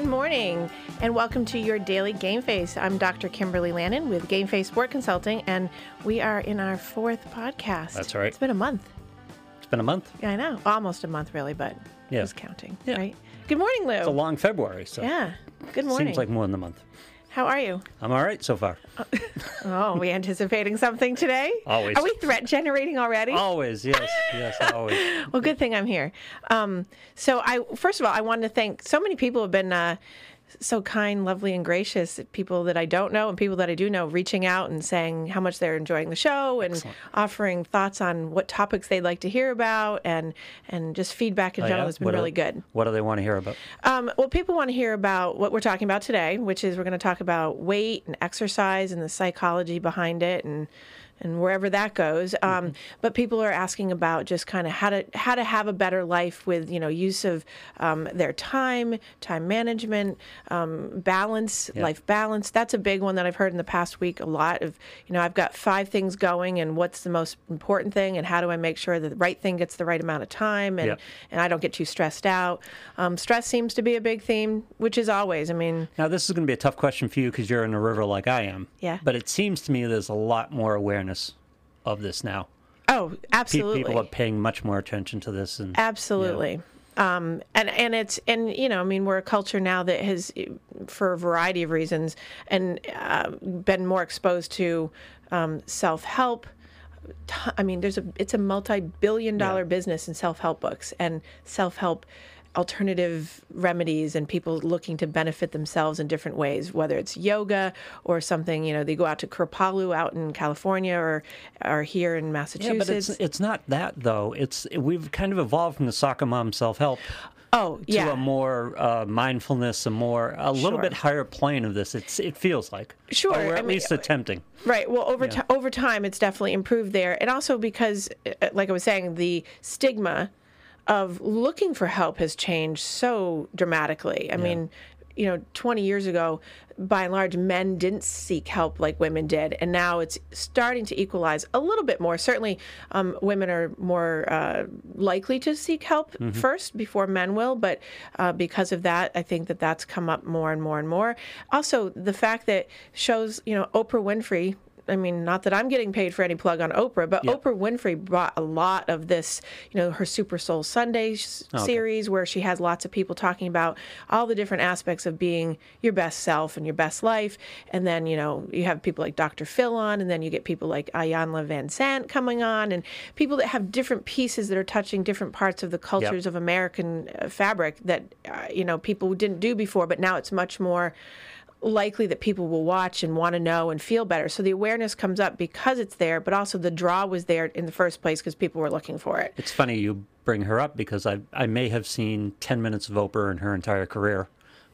Good morning, and welcome to your daily Game Face. I'm Dr. Kimberly Lannon with Game Face Sport Consulting, and we are in our fourth podcast. That's right. It's been a month. It's been a month. Yeah, I know. Almost a month, really, but Yeah. who's counting, Yeah. right? Good morning, Lou. It's a long February, so yeah. Good morning. seems like more than a month. How are you? I'm all right so far. Oh, we anticipating something today? Always. Are we threat generating already? Always, yes, yes, always. Well, good thing I'm here. Um, so, I first of all, I wanted to thank so many people have been uh, so kind, lovely, and gracious. People that I don't know and people that I do know, reaching out and saying how much they're enjoying the show and Excellent. offering thoughts on what topics they'd like to hear about, and and just feedback in Oh, general yeah? has been What do- really good. What do they want to hear about? Um, well, people want to hear about what we're talking about today, which is we're going to talk about weight and exercise and the psychology behind it, and and wherever that goes. Um, But people are asking about just kind of how to how to have a better life with you know use of um, their time, time management, um, balance, life balance. That's a big one that I've heard in the past week a lot. Of you know, I've got five things going, and what's the most important thing, and how do I make sure that the right thing gets the right amount of time, and Yeah. and I don't get too stressed out. Um, stress seems to be a big theme, which is always. I mean, Now, this is going to be a tough question for you because you're in a river like I am. Yeah. But it seems to me there's a lot more awareness of this now. oh, Pe- absolutely, People are paying much more attention to this, and absolutely. Um, and and it's and you know I mean we're a culture now that has, for a variety of reasons, and uh, been more exposed to um, self help. I mean, there's a it's a multi-billion dollar Yeah. business in self-help books and self-help alternative remedies and people looking to benefit themselves in different ways, whether it's yoga or something. You know, they go out to Kripalu out in California or or here in Massachusetts. yeah, but it's it's not that though. It's we've kind of evolved from the soccer mom self help oh, to yeah. a more uh, mindfulness, a more a little Sure. bit higher plane of this. It's it feels like Sure, or we're I at mean, least attempting. Right. Well, over ti over time, it's definitely improved there, and also because, uh, like I was saying, the stigma of looking for help has changed so dramatically. I mean, you know, 20 years ago, by and large, men didn't seek help like women did, and now it's starting to equalize a little bit more. Certainly, um, women are more uh, likely to seek help first before men will, but uh, because of that, I think that that's come up more and more and more. Also, the fact that shows, you know, Oprah Winfrey. I mean, not that I'm getting paid for any plug on Oprah, but. Oprah Winfrey brought a lot of this, you know, her Super Soul Sunday s- okay. series where she has lots of people talking about all the different aspects of being your best self and your best life. And then, you know, you have people like Dr. Phil on, and then you get people like Iyanla Vanzant coming on, and people that have different pieces that are touching different parts of the cultures of American uh, fabric that, uh, you know, people didn't do before, but now it's much more likely that people will watch and want to know and feel better. So the awareness comes up because it's there, but also the draw was there in the first place because people were looking for it. It's funny you bring her up because I I may have seen ten minutes of Oprah in her entire career,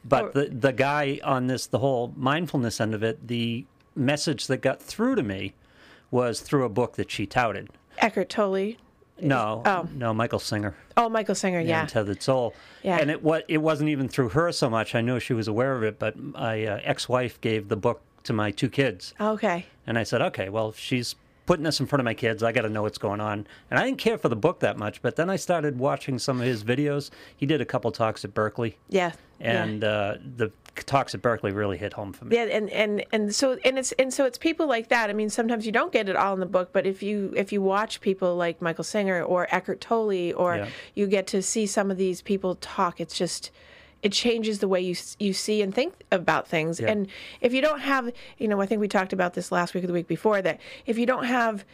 but Or- the the guy on this the whole mindfulness end of it, the message that got through to me was through a book that she touted. Eckhart Tolle. No, oh. no, Michael Singer. Oh, Michael Singer, yeah. Untethered Soul. Yeah. And it what it wasn't even through her so much. I know she was aware of it, but my uh, ex-wife gave the book to my two kids. Okay. And I said, okay, well, she's putting this in front of my kids, I got to know what's going on. And I didn't care for the book that much, but then I started watching some of his videos. He did a couple talks at Berkeley, Yeah. yeah. and uh, the talks at Berkeley really hit home for me. Yeah, and, and and so and it's and so it's people like that. I mean, sometimes you don't get it all in the book, but if you if you watch people like Michael Singer or Eckhart Tolle, or Yeah. you get to see some of these people talk, it's just it changes the way you you see and think about things. Yeah. And if you don't have, you know, I think we talked about this last week or the week before that if you don't have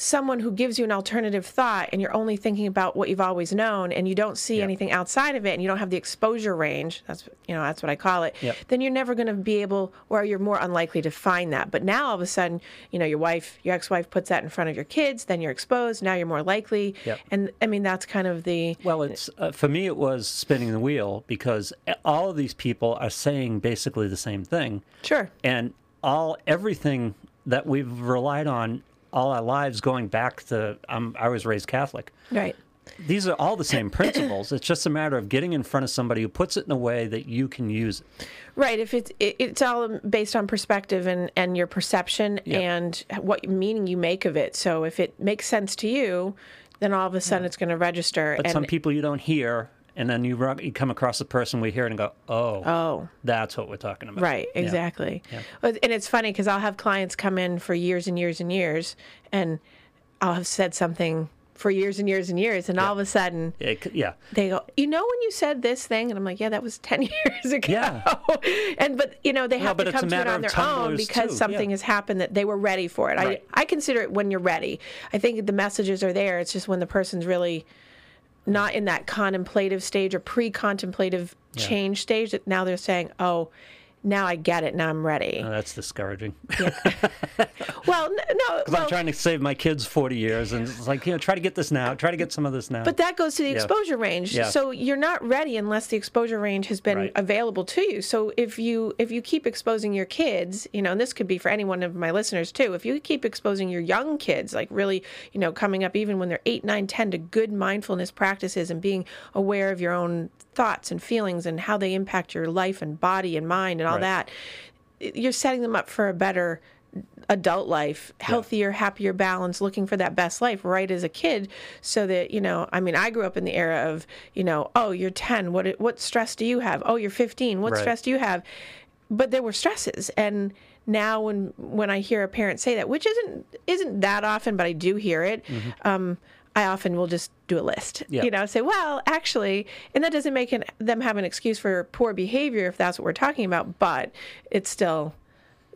someone who gives you an alternative thought and you're only thinking about what you've always known and you don't see Yeah. anything outside of it and you don't have the exposure range that's you know that's what I call it Yep. then you're never going to be able or you're more unlikely to find that but now all of a sudden you know your wife your ex-wife puts that in front of your kids then you're exposed now you're more likely Yep. and I mean that's kind of the Well, it's uh, for me. It was spinning the wheel because all of these people are saying basically the same thing, sure and all everything that we've relied on all our lives, going back to um, I was raised Catholic. right These are all the same principles. It's just a matter of getting in front of somebody who puts it in a way that you can use it. Right. If it's it, it's all based on perspective and and your perception Yeah. and what meaning you make of it. So if it makes sense to you, then all of a sudden it's going to register. But and some people you don't hear, and then you ru- you come across the person we hear it and go, oh, Oh, that's what we're talking about. Right, Yeah. exactly. And it's funny because I'll have clients come in for years and years and years, and I'll have said something for years and years and years, and all of a sudden It yeah. they go, "You know, when you said this thing," and I'm like, "Yeah, that was ten years ago." Yeah. and but you know they have but to come to it on their own because too, something yeah. has happened that they were ready for it. Right. I I consider it when you're ready. I think the messages are there. It's just when the person's really not in that contemplative stage or pre-contemplative change stage that now they're saying, "Oh." Now I get it. Now I'm ready. Oh, that's discouraging. Well, no, Because well, I'm trying to save my kids 40 years, and it's like, you know, try to get this now. Try to get some of this now. but that goes to the exposure range. Yeah. So you're not ready unless the exposure range has been Right. available to you. So if you if you keep exposing your kids, you know, and this could be for any one of my listeners too. If you keep exposing your young kids, like really, you know, coming up even when they're 8, 9, 10 to good mindfulness practices and being aware of your own thoughts and feelings and how they impact your life and body and mind and all Right. that, you're setting them up for a better adult life, healthier, happier balance, looking for that best life right as a kid so that, you know, I mean, I grew up in the era of, you know, oh, you're 10, what what stress do you have? Oh, you're 15, what Right. stress do you have? But there were stresses and now when when I hear a parent say that, which isn't isn't that often, but I do hear it, um, I often will just do a list, Yeah. you know, say, well, actually, and that doesn't make an, them have an excuse for poor behavior if that's what we're talking about, but it's still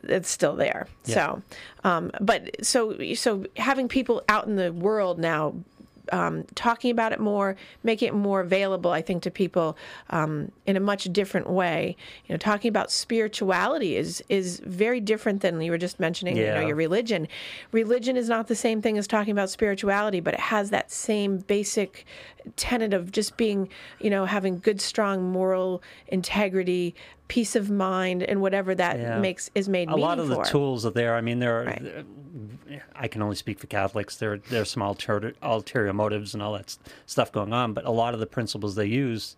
it's still there. So, um, but so so having people out in the world now um, talking about it more, making it more available, I think, to people um, in a much different way. You know, talking about spirituality is is very different than you were just mentioning. You know, Yeah. your religion. Religion is not the same thing as talking about spirituality, but it has that same basic tenet of just being, you know, having good, strong moral integrity, peace of mind, and whatever that Yeah. makes is made a lot of the for. tools are there. I mean, there are. Right. I can only speak for Catholics. There, there's some ulterior, ulterior motives and all that stuff going on, but a lot of the principles they use,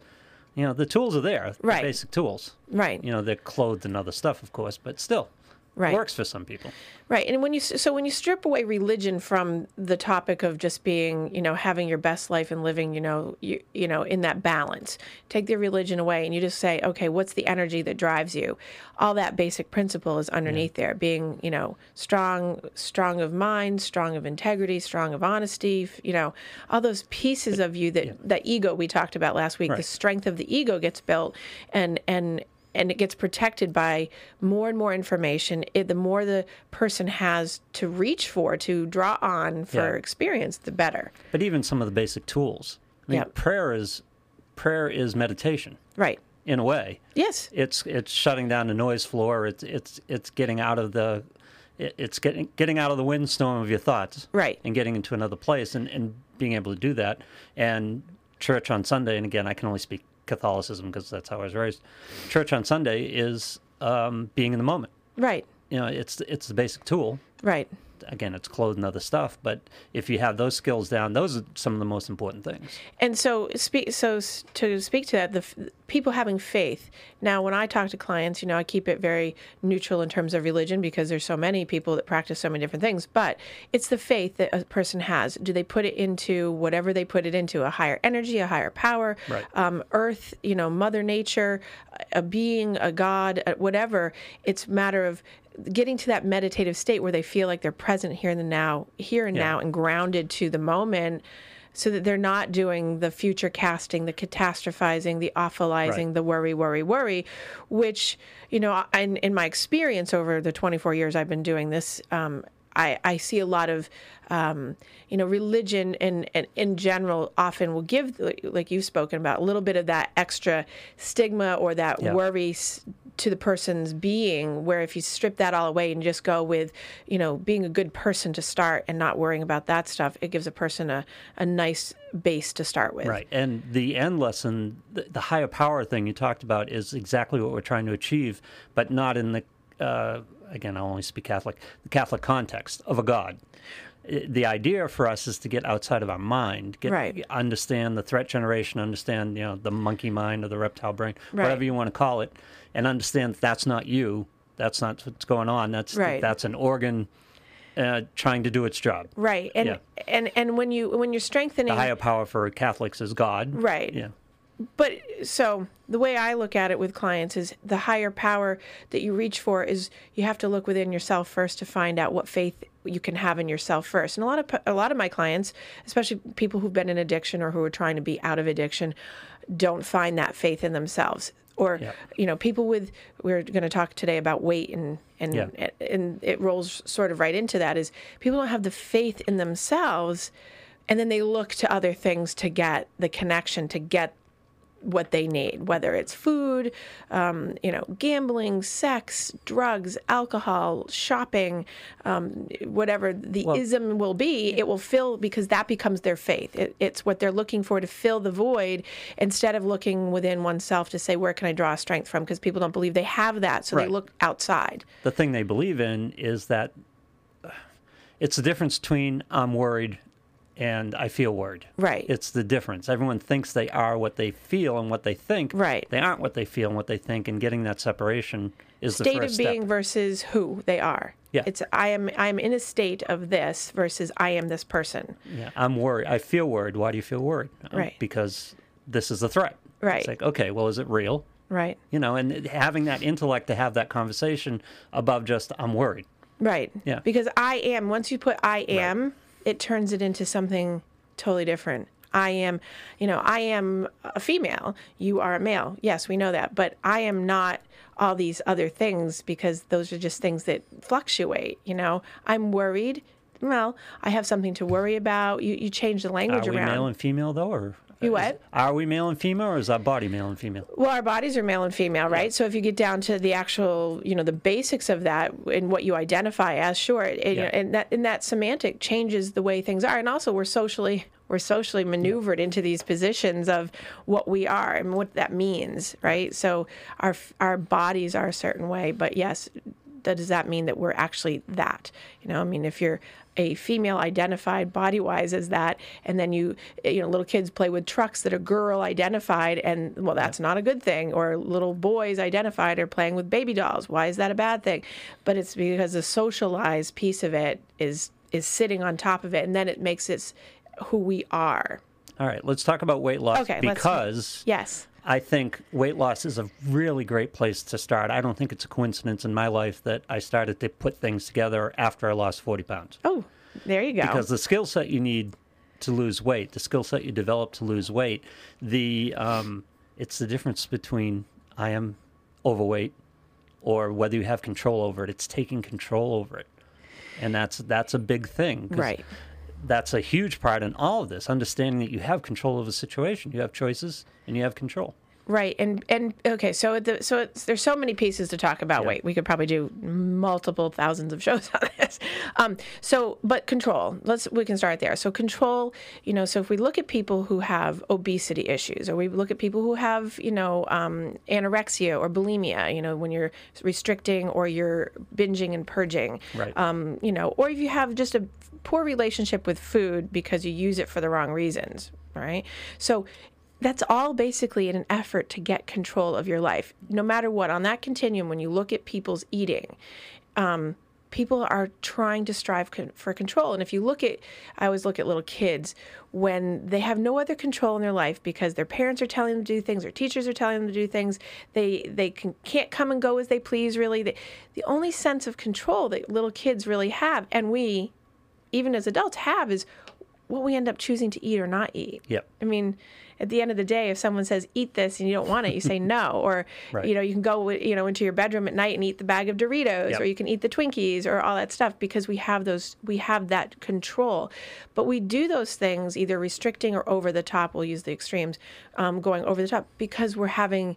you know, the tools are there. the Right. basic tools. Right. You know, they're clothed in other stuff, of course, but still, Right. works for some people. Right. And when you so when you strip away religion from the topic of just being, you know, having your best life and living, you know, you, you know, in that balance. Take the religion away and you just say, okay, what's the energy that drives you? All that basic principle is underneath there, being, you know, strong strong of mind, strong of integrity, strong of honesty, you know, all those pieces of you that that ego we talked about last week, the strength of the ego gets built and and and it gets protected by more and more information. It, the more the person has to reach for, to draw on for Yeah. experience, the better. But even some of the basic tools. I mean, Yeah. prayer is prayer is meditation Right. in a way. Yes. It's it's shutting down the noise floor. It's it's it's getting out of the it's getting getting out of the windstorm of your thoughts. Right. And getting into another place and, and being able to do that. And church on Sunday, and again, I can only speak Catholicism because that's how I was raised. Church on Sunday is um, being in the moment. Right. You know, it's it's the basic tool. Right. Again, it's clothed in other stuff, but if you have those skills down, those are some of the most important things. And so, speak. So to speak to that, the f- people having faith. Now, when I talk to clients, you know, I keep it very neutral in terms of religion because there's so many people that practice so many different things. But it's the faith that a person has. Do they put it into whatever they put it into? A higher energy, a higher power, Right. um, Earth, you know, Mother Nature, a being, a God, whatever. It's a matter of getting to that meditative state where they feel like they're present here in the now, here and Yeah. now, and grounded to the moment so that they're not doing the future casting, the catastrophizing, the awfulizing, Right. the worry, worry, worry, which, you know, in, in my experience over the 24 years I've been doing this, um, I, I see a lot of, um, you know, religion and, and in general often will give, like- like you've spoken about, a little bit of that extra stigma or that Yeah. worry to the person's being. Where if you strip that all away and just go with, you know, being a good person to start and not worrying about that stuff, it gives a person a, a nice base to start with. Right. And the end lesson, the, the higher power thing you talked about, is exactly what we're trying to achieve, but not in the, uh, again, I only speak Catholic, the Catholic context of a God. The idea for us is to get outside of our mind, get Right. understand the threat generation, understand you know the monkey mind or the reptile brain, Right. whatever you want to call it, and understand that that's not you, that's not what's going on. That's Right. that's an organ uh, trying to do its job. Right. And Yeah. and and when you when you're strengthening The higher power for Catholics is God. Right. Yeah. but so the way I look at it with clients is the higher power that you reach for is you have to look within yourself first to find out what faith you can have in yourself first. And a lot of a lot of my clients, especially people who've been in addiction or who are trying to be out of addiction, don't find that faith in themselves. Or you know, people with we're going to talk today about weight and and Yeah. and it rolls sort of right into that is people don't have the faith in themselves and then they look to other things to get the connection to get what they need, whether it's food, um, you know, gambling, sex, drugs, alcohol, shopping, um, whatever the Well- ism will be, it will fill because that becomes their faith. It, it's what they're looking for to fill the void instead of looking within oneself to say, where can I draw strength from? Because people don't believe they have that, so Right. they look outside. the thing they believe in is that uh, it's the difference between I'm worried and I feel worried. Right. It's the difference. Everyone thinks they are what they feel and what they think. Right. They aren't what they feel and what they think, and getting that separation is the state of being step. versus who they are. Yeah. It's I am I am in a state of this versus I am this person. Yeah, I'm worried. I feel worried. Why do you feel worried? Oh, Right. Because this is a threat. Right. It's like, okay, well, is it real? Right. You know, and having that intellect to have that conversation above just I'm worried. Right. Yeah. Because I am, once you put I am, it turns it into something totally different. I am, you know, I am a female. You are a male. Yes, we know that. But I am not all these other things because those are just things that fluctuate. You know, I'm worried. Well, I have something to worry about. You, you change the language Are we around. male and female though, or You is- what? Are we male and female, or is our body male and female? Well, our bodies are male and female, right? So if you get down to the actual, you know, the basics of that and what you identify as, sure, and, you know, and that and that semantic changes the way things are, and also we're socially we're socially maneuvered into these positions of what we are and what that means, right? So our our bodies are a certain way, but yes, that does that mean that we're actually that? You know, I mean, if you're a female identified body wise as that, and then you, eh, you know, little kids play with trucks that are girl identified, and well, that's not a good thing. Or little boys identified are playing with baby dolls. Why is that a bad thing? But it's because the socialized piece of it is is sitting on top of it, and then it makes it who we are. All right, let's talk about weight loss Okay, because Yes. I think weight loss is a really great place to start. I don't think it's a coincidence in my life that I started to put things together after I lost 40 pounds. Oh, there you go. Because the skill set you need to lose weight, the skill set you develop to lose weight, the um, it's the difference between I am overweight or whether you have control over it. It's taking control over it, and that's that's a big thing. right. That's a huge part in all of this. Understanding that you have control of the situation, you have choices, and you have control. Right, and and okay, so the, so it's, there's so many pieces to talk about Yeah. weight. We could probably do multiple thousands of shows on this. Um, so, but control. Let's we can start there. So control. You know, so if we look at people who have obesity issues, or we look at people who have you know um, anorexia or bulimia. You know, when you're restricting or you're binging and purging. Right. Um, you know, or if you have just a poor relationship with food because you use it for the wrong reasons. Right. So that's all basically in an effort to get control of your life. No matter what, on that continuum, when you look at people's eating, um, people are trying to strive con- for control. And if you look at, I always look at little kids when they have no other control in their life because their parents are telling them to do things, or teachers are telling them to do things. They they can, can't come and go as they please. Really, they, the only sense of control that little kids really have, and we, even as adults, have is what we end up choosing to eat or not eat. Yep. I mean, at the end of the day, if someone says eat this and you don't want it, you say no. Or Right. you know, you can go you know into your bedroom at night and eat the bag of Doritos, Yep. or you can eat the Twinkies, or all that stuff because we have those we have that control. But we do those things either restricting or over the top. We'll use the extremes, um, going over the top because we're having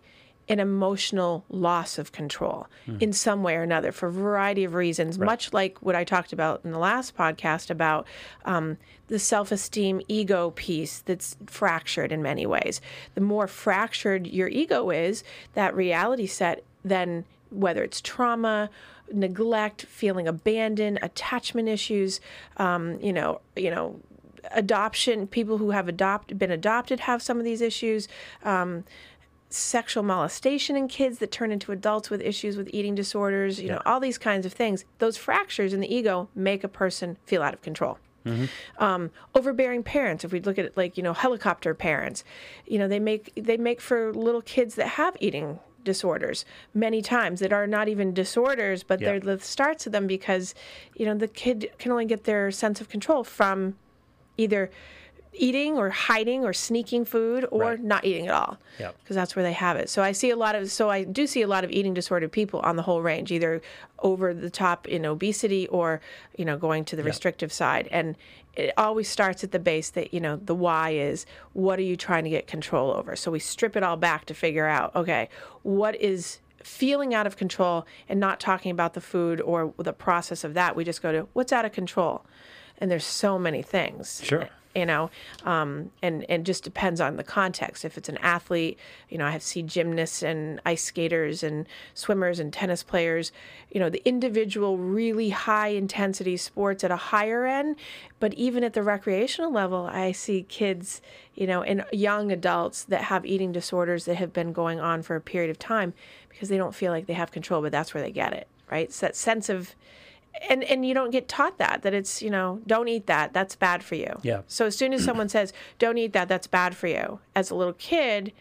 an emotional loss of control in some way or another for a variety of reasons, much like what I talked about in the last podcast about um, the self esteem ego piece that's fractured in many ways. The more fractured your ego is, that reality set, then whether it's trauma, neglect, feeling abandoned, attachment issues, um, you know, you know, adoption people who have adopt been adopted have some of these issues um, sexual molestation in kids that turn into adults with issues with eating disorders you know all these kinds of things those fractures in the ego make a person feel out of control. Um, overbearing parents, if we look at it like you know helicopter parents, you know they make they make for little kids that have eating disorders many times that are not even disorders, but Yeah. they're the starts of them because you know the kid can only get their sense of control from either eating or hiding or sneaking food or Right. not eating at all. Yep. because that's where they have it. So i see a lot of so i do see a lot of eating disordered people on the whole range either over the top in obesity or you know going to the restrictive side. And it always starts at the base that you know the why is what are you trying to get control over? So we strip it all back to figure out okay what is feeling out of control and not talking about the food or the process of that. We just go to what's out of control? And there's so many things. Sure. You know um, and and just depends on the context. If it's an athlete you know i have seen gymnasts and ice skaters and swimmers and tennis players you know the individual really high intensity sports at a higher end. But even at the recreational level i see kids you know and young adults that have eating disorders that have been going on for a period of time because they don't feel like they have control but that's where they get it right? It's that sense of and and you don't get taught that that it's you know don't eat that that's bad for you Yeah. so as soon as someone says don't eat that that's bad for you as a little kid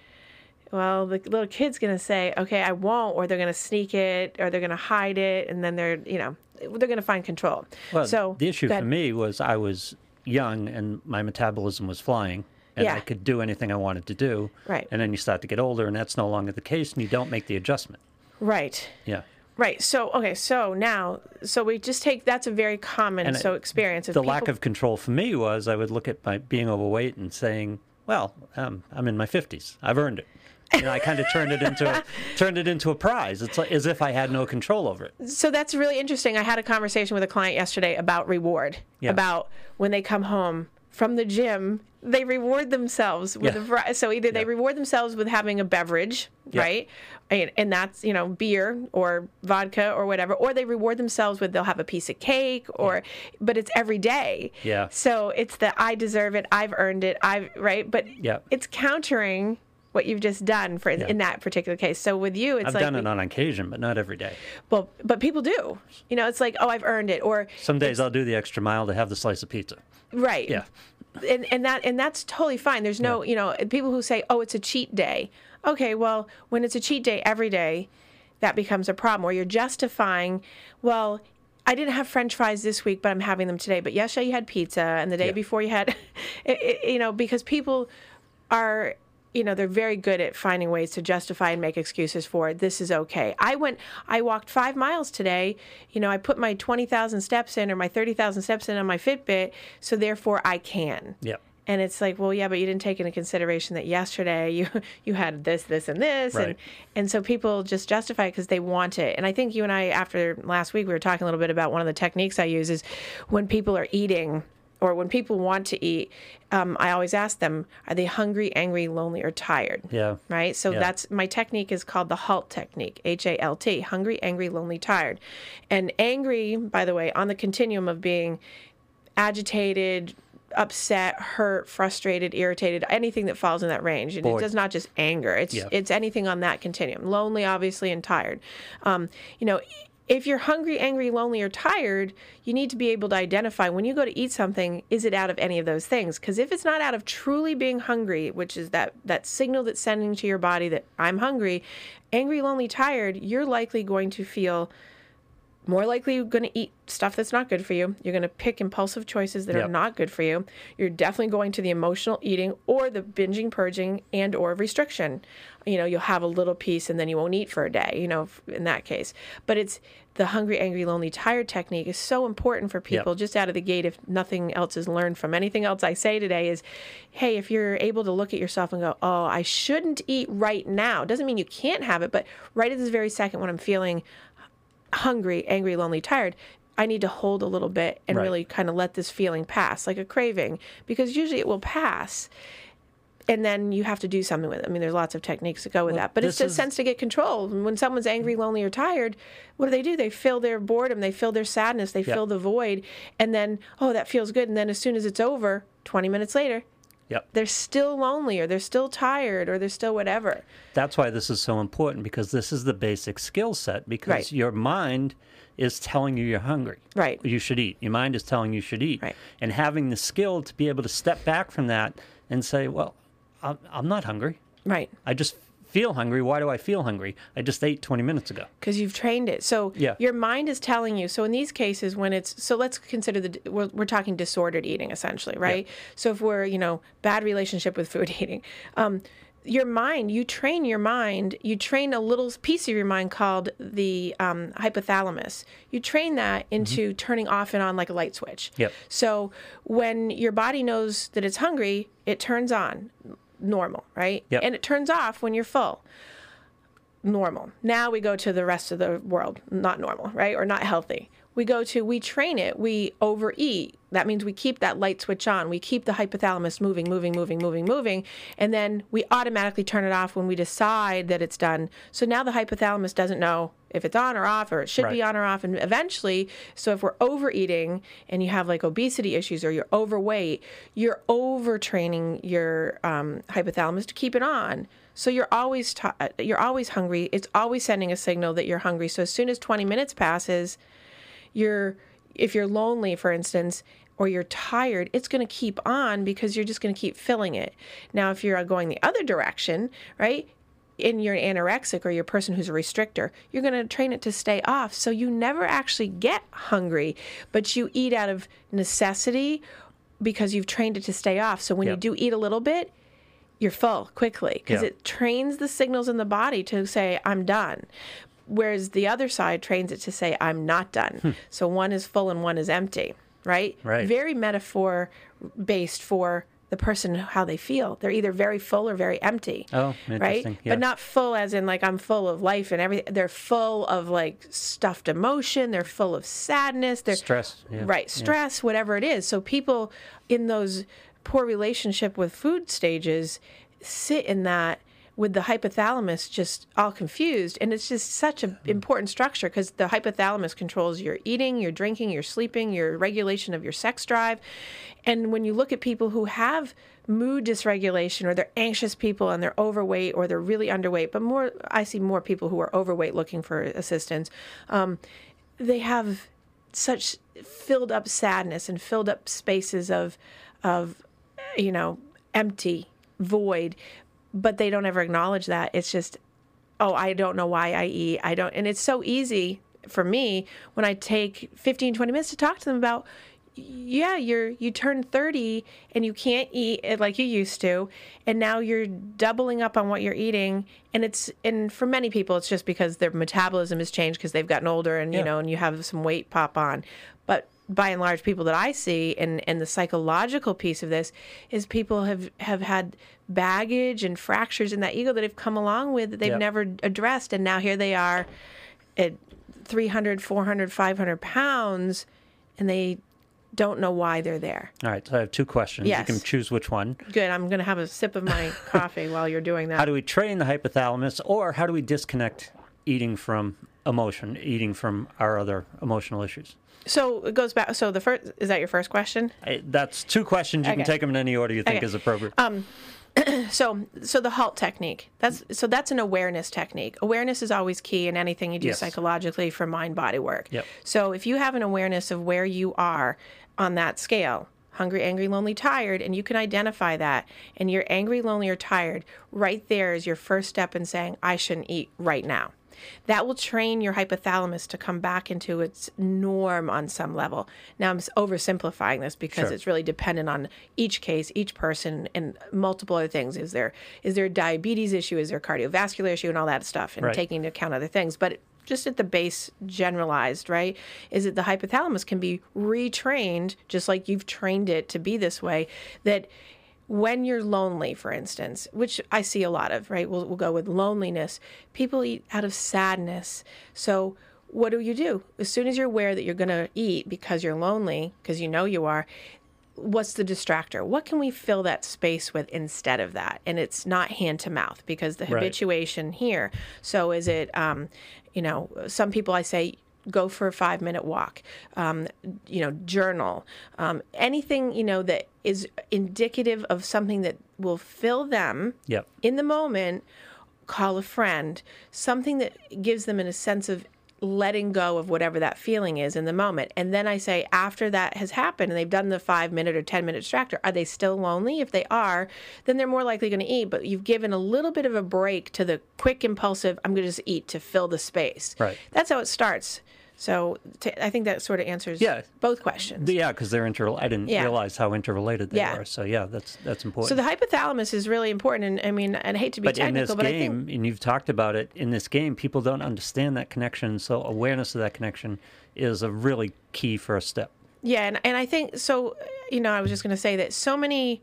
well the little kid's going to say okay i won't or they're going to sneak it or they're going to hide it and then they're you know they're going to find control Well, so the issue for me was I was young and my metabolism was flying, and Yeah. I could do anything I wanted to do. Right. And then you start to get older, and that's no longer the case, and you don't make the adjustment. right Yeah. Right so okay so now so we just take that's a very common And so it- experience of the people, lack of control for me was I would look at my being overweight and saying, "Well, um, I'm in my 50s. I've earned it." You know, I kind of turned it into a, turned it into a prize. It's like, as if I had no control over it. so that's really interesting. I had a conversation with a client yesterday about reward, Yeah. about when they come home from the gym, they reward themselves with Yeah. a vari- so either they Yeah. reward themselves with having a beverage, Yeah. right? And, and that's, you know, beer or vodka or whatever, or they reward themselves with they'll have a piece of cake or but it's every day. Yeah. So it's the I deserve it, I've earned it, I've right? But Yeah. it's countering what you've just done for in that particular case. So with you it's I've like done it on occasion, but not every day. well, but people do. You know, it's like, oh, I've earned it, or Some days I'll do the extra mile to have the slice of pizza. Right. Yeah. And and that and that's totally fine. There's no, you know, people who say, oh, it's a cheat day. Okay, well, when it's a cheat day every day, that becomes a problem. Where you're justifying, well. I didn't have French fries this week, but I'm having them today. But yesterday you had pizza, and the day Yeah. before you had, it, it, you know, because people are you know they're very good at finding ways to justify and make excuses for it. This is okay. I went i walked five miles today. You know i put my 20000 steps in or my 30000 steps in on my fitbit so therefore i can. Yep. and it's like well yeah but you didn't take into consideration that yesterday you you had this this and this. And and so people just justify it because they want it. And i think you and i after last week we were talking a little bit about one of the techniques i use is when people are eating or when people want to eat um, i always ask them are they hungry angry lonely or tired? Yeah. right? So Yeah. that's my technique is called the halt technique h-a-l-t hungry angry lonely tired. And angry by the way on the continuum of being agitated upset hurt frustrated irritated anything that falls in that range. And it does not just anger. It's Yeah. it's anything on that continuum. Lonely obviously and tired. Um, you know if you're hungry angry lonely or tired you need to be able to identify when you go to eat something is it out of any of those things? Because if it's not out of truly being hungry which is that that signal that's sending to your body that i'm hungry angry lonely tired you're likely going to feel more likely you're going to eat stuff that's not good for you. You're going to pick impulsive choices that are not good for you. You're definitely going to the emotional eating or the binging, purging, and or restriction. You know, you'll have a little piece and then you won't eat for a day. You know, in that case. But it's the hungry, angry, lonely, tired technique is so important for people just out of the gate. If nothing else is learned from anything else I say today, is, hey, if you're able to look at yourself and go, oh, I shouldn't eat right now. Doesn't mean you can't have it, but right at this very second when I'm feeling hungry, angry, lonely, tired, I need to hold a little bit and Right. really kind of let this feeling pass, like a craving, because usually it will pass. And then you have to do something with it. I mean, there's lots of techniques that go with that, but it's just is- sense to get control. When someone's angry, mm-hmm. lonely, or tired, what do they do? They fill their boredom, they fill their sadness, they fill the void, and then oh, that feels good. And then as soon as it's over, 20 minutes later, Yep. they're still lonely, or they're still tired, or they're still whatever. That's why this is so important because this is the basic skill set because Right. your mind is telling you you're hungry. Right. You should eat. Your mind is telling you should eat. Right. And having the skill to be able to step back from that and say, well, I'm, I'm not hungry. Right. I just feel hungry. Why do I feel hungry? I just ate 20 minutes ago. because you've trained it. So Yeah. your mind is telling you. So in these cases, when it's so, let's consider the we're, we're talking disordered eating essentially, right? So if we're you know bad relationship with food eating, um, your mind, you train your mind. You train a little piece of your mind called the um, hypothalamus. You train that into turning off and on like a light switch. Yep. So when your body knows that it's hungry, it turns on normal, right? Yep. And it turns off when you're full normal. Now we go to the rest of the world, not normal, right? Or not healthy. We go to, we train it, we overeat. That means we keep that light switch on. We keep the hypothalamus moving, moving, moving, moving, moving. And then we automatically turn it off when we decide that it's done. So now the hypothalamus doesn't know if it's on or off or it should be on or off. And eventually, so if we're overeating and you have like obesity issues or you're overweight, you're overtraining your um, hypothalamus to keep it on. So you're always ta- you're always hungry. It's always sending a signal that you're hungry. So as soon as 20 minutes passes, you're if you're lonely, for instance, or you're tired, it's going to keep on because you're just going to keep filling it. Now, if you're going the other direction, right? And you're an anorexic or you're a person who's a restrictor, you're going to train it to stay off. So you never actually get hungry, but you eat out of necessity because you've trained it to stay off. So when you do eat a little bit, you're full quickly because Yeah. it trains the signals in the body to say, I'm done. Whereas the other side trains it to say, I'm not done. So one is full and one is empty, right? Hmm. Right. Very metaphor based for the person how they feel. They're either very full or very empty. Oh, right? interesting. Yeah. But not full as in like I'm full of life and everything. They're full of like stuffed emotion. They're full of sadness. They're Stress, yeah, Right. yeah. Stress, whatever it is. So people in those poor relationship with food stages sit in that with the hypothalamus just all confused and it's just such an important structure because the hypothalamus controls your eating your drinking your sleeping your regulation of your sex drive. And when you look at people who have mood dysregulation or they're anxious people and they're overweight or they're really underweight but more i see more people who are overweight looking for assistance um, they have such filled up sadness and filled up spaces of of you know empty void but they don't ever acknowledge that. It's just oh i don't know why i eat. I don't and it's so easy for me when i take 15 20 minutes to talk to them about yeah you're you turn 30 and you can't eat it like you used to and now you're doubling up on what you're eating and it's and for many people it's just because their metabolism has changed because they've gotten older and you know and you have some weight pop on. But by and large people that i see and and the psychological piece of this is people have have had baggage and fractures in that ego that have come along with that they've Yep. never addressed and now here they are at 300 400 500 pounds and they don't know why they're there All right, so I have two questions. Yes. You can choose which one. good i'm going to have a sip of my coffee while you're doing that How do we train the hypothalamus, or how do we disconnect eating from emotion, eating from our other emotional issues? so it goes back so the first is that your first question I, that's two questions. You can take them in any order you think Okay. is appropriate. Um, so so the halt technique that's so that's an awareness technique awareness is always key in anything you do Yes. psychologically for mind body work Yep. so if you have an awareness of where you are on that scale hungry angry lonely tired and you can identify that and you're angry lonely or tired right there is your first step in saying i shouldn't eat right now that will train your hypothalamus to come back into its norm on some level. Now, I'm oversimplifying this because Sure. it's really dependent on each case, each person, and multiple other things. Is there is there a diabetes issue? Is there a cardiovascular issue, and all that stuff, and Right. taking into account other things. But just at the base, generalized, right? Is that the hypothalamus can be retrained, just like you've trained it to be this way. That when you're lonely, for instance, which I see a lot of, right? We'll, we'll go with loneliness. People eat out of sadness. So, what do you do? As soon as you're aware that you're going to eat because you're lonely, because you know you are, what's the distractor? What can we fill that space with instead of that? And it's not hand to mouth because the Right. habituation here. So, is it, um, you know, some people I say, go for a five minute walk, um, you know, journal, um, anything, you know, that is indicative of something that will fill them Yep. in the moment, call a friend, something that gives them in a sense of letting go of whatever that feeling is in the moment. And then I say, after that has happened and they've done the five minute or 10 minute distractor, are they still lonely? If they are, then they're more likely going to eat. But you've given a little bit of a break to the quick, impulsive, I'm going to just eat to fill the space. Right. That's how it starts. So to, I think that sort of answers Yeah. both questions. Yeah, because they're inter. I didn't Yeah. realize how interrelated they Yeah. are. So yeah, that's that's important. so the hypothalamus is really important. And I mean, and I hate to be technical but in this but I game, think and you've talked about it, in this game, people don't understand that connection. So awareness of that connection is a really key first step. Yeah, and, and I think so. You know, I was just going to say that so many,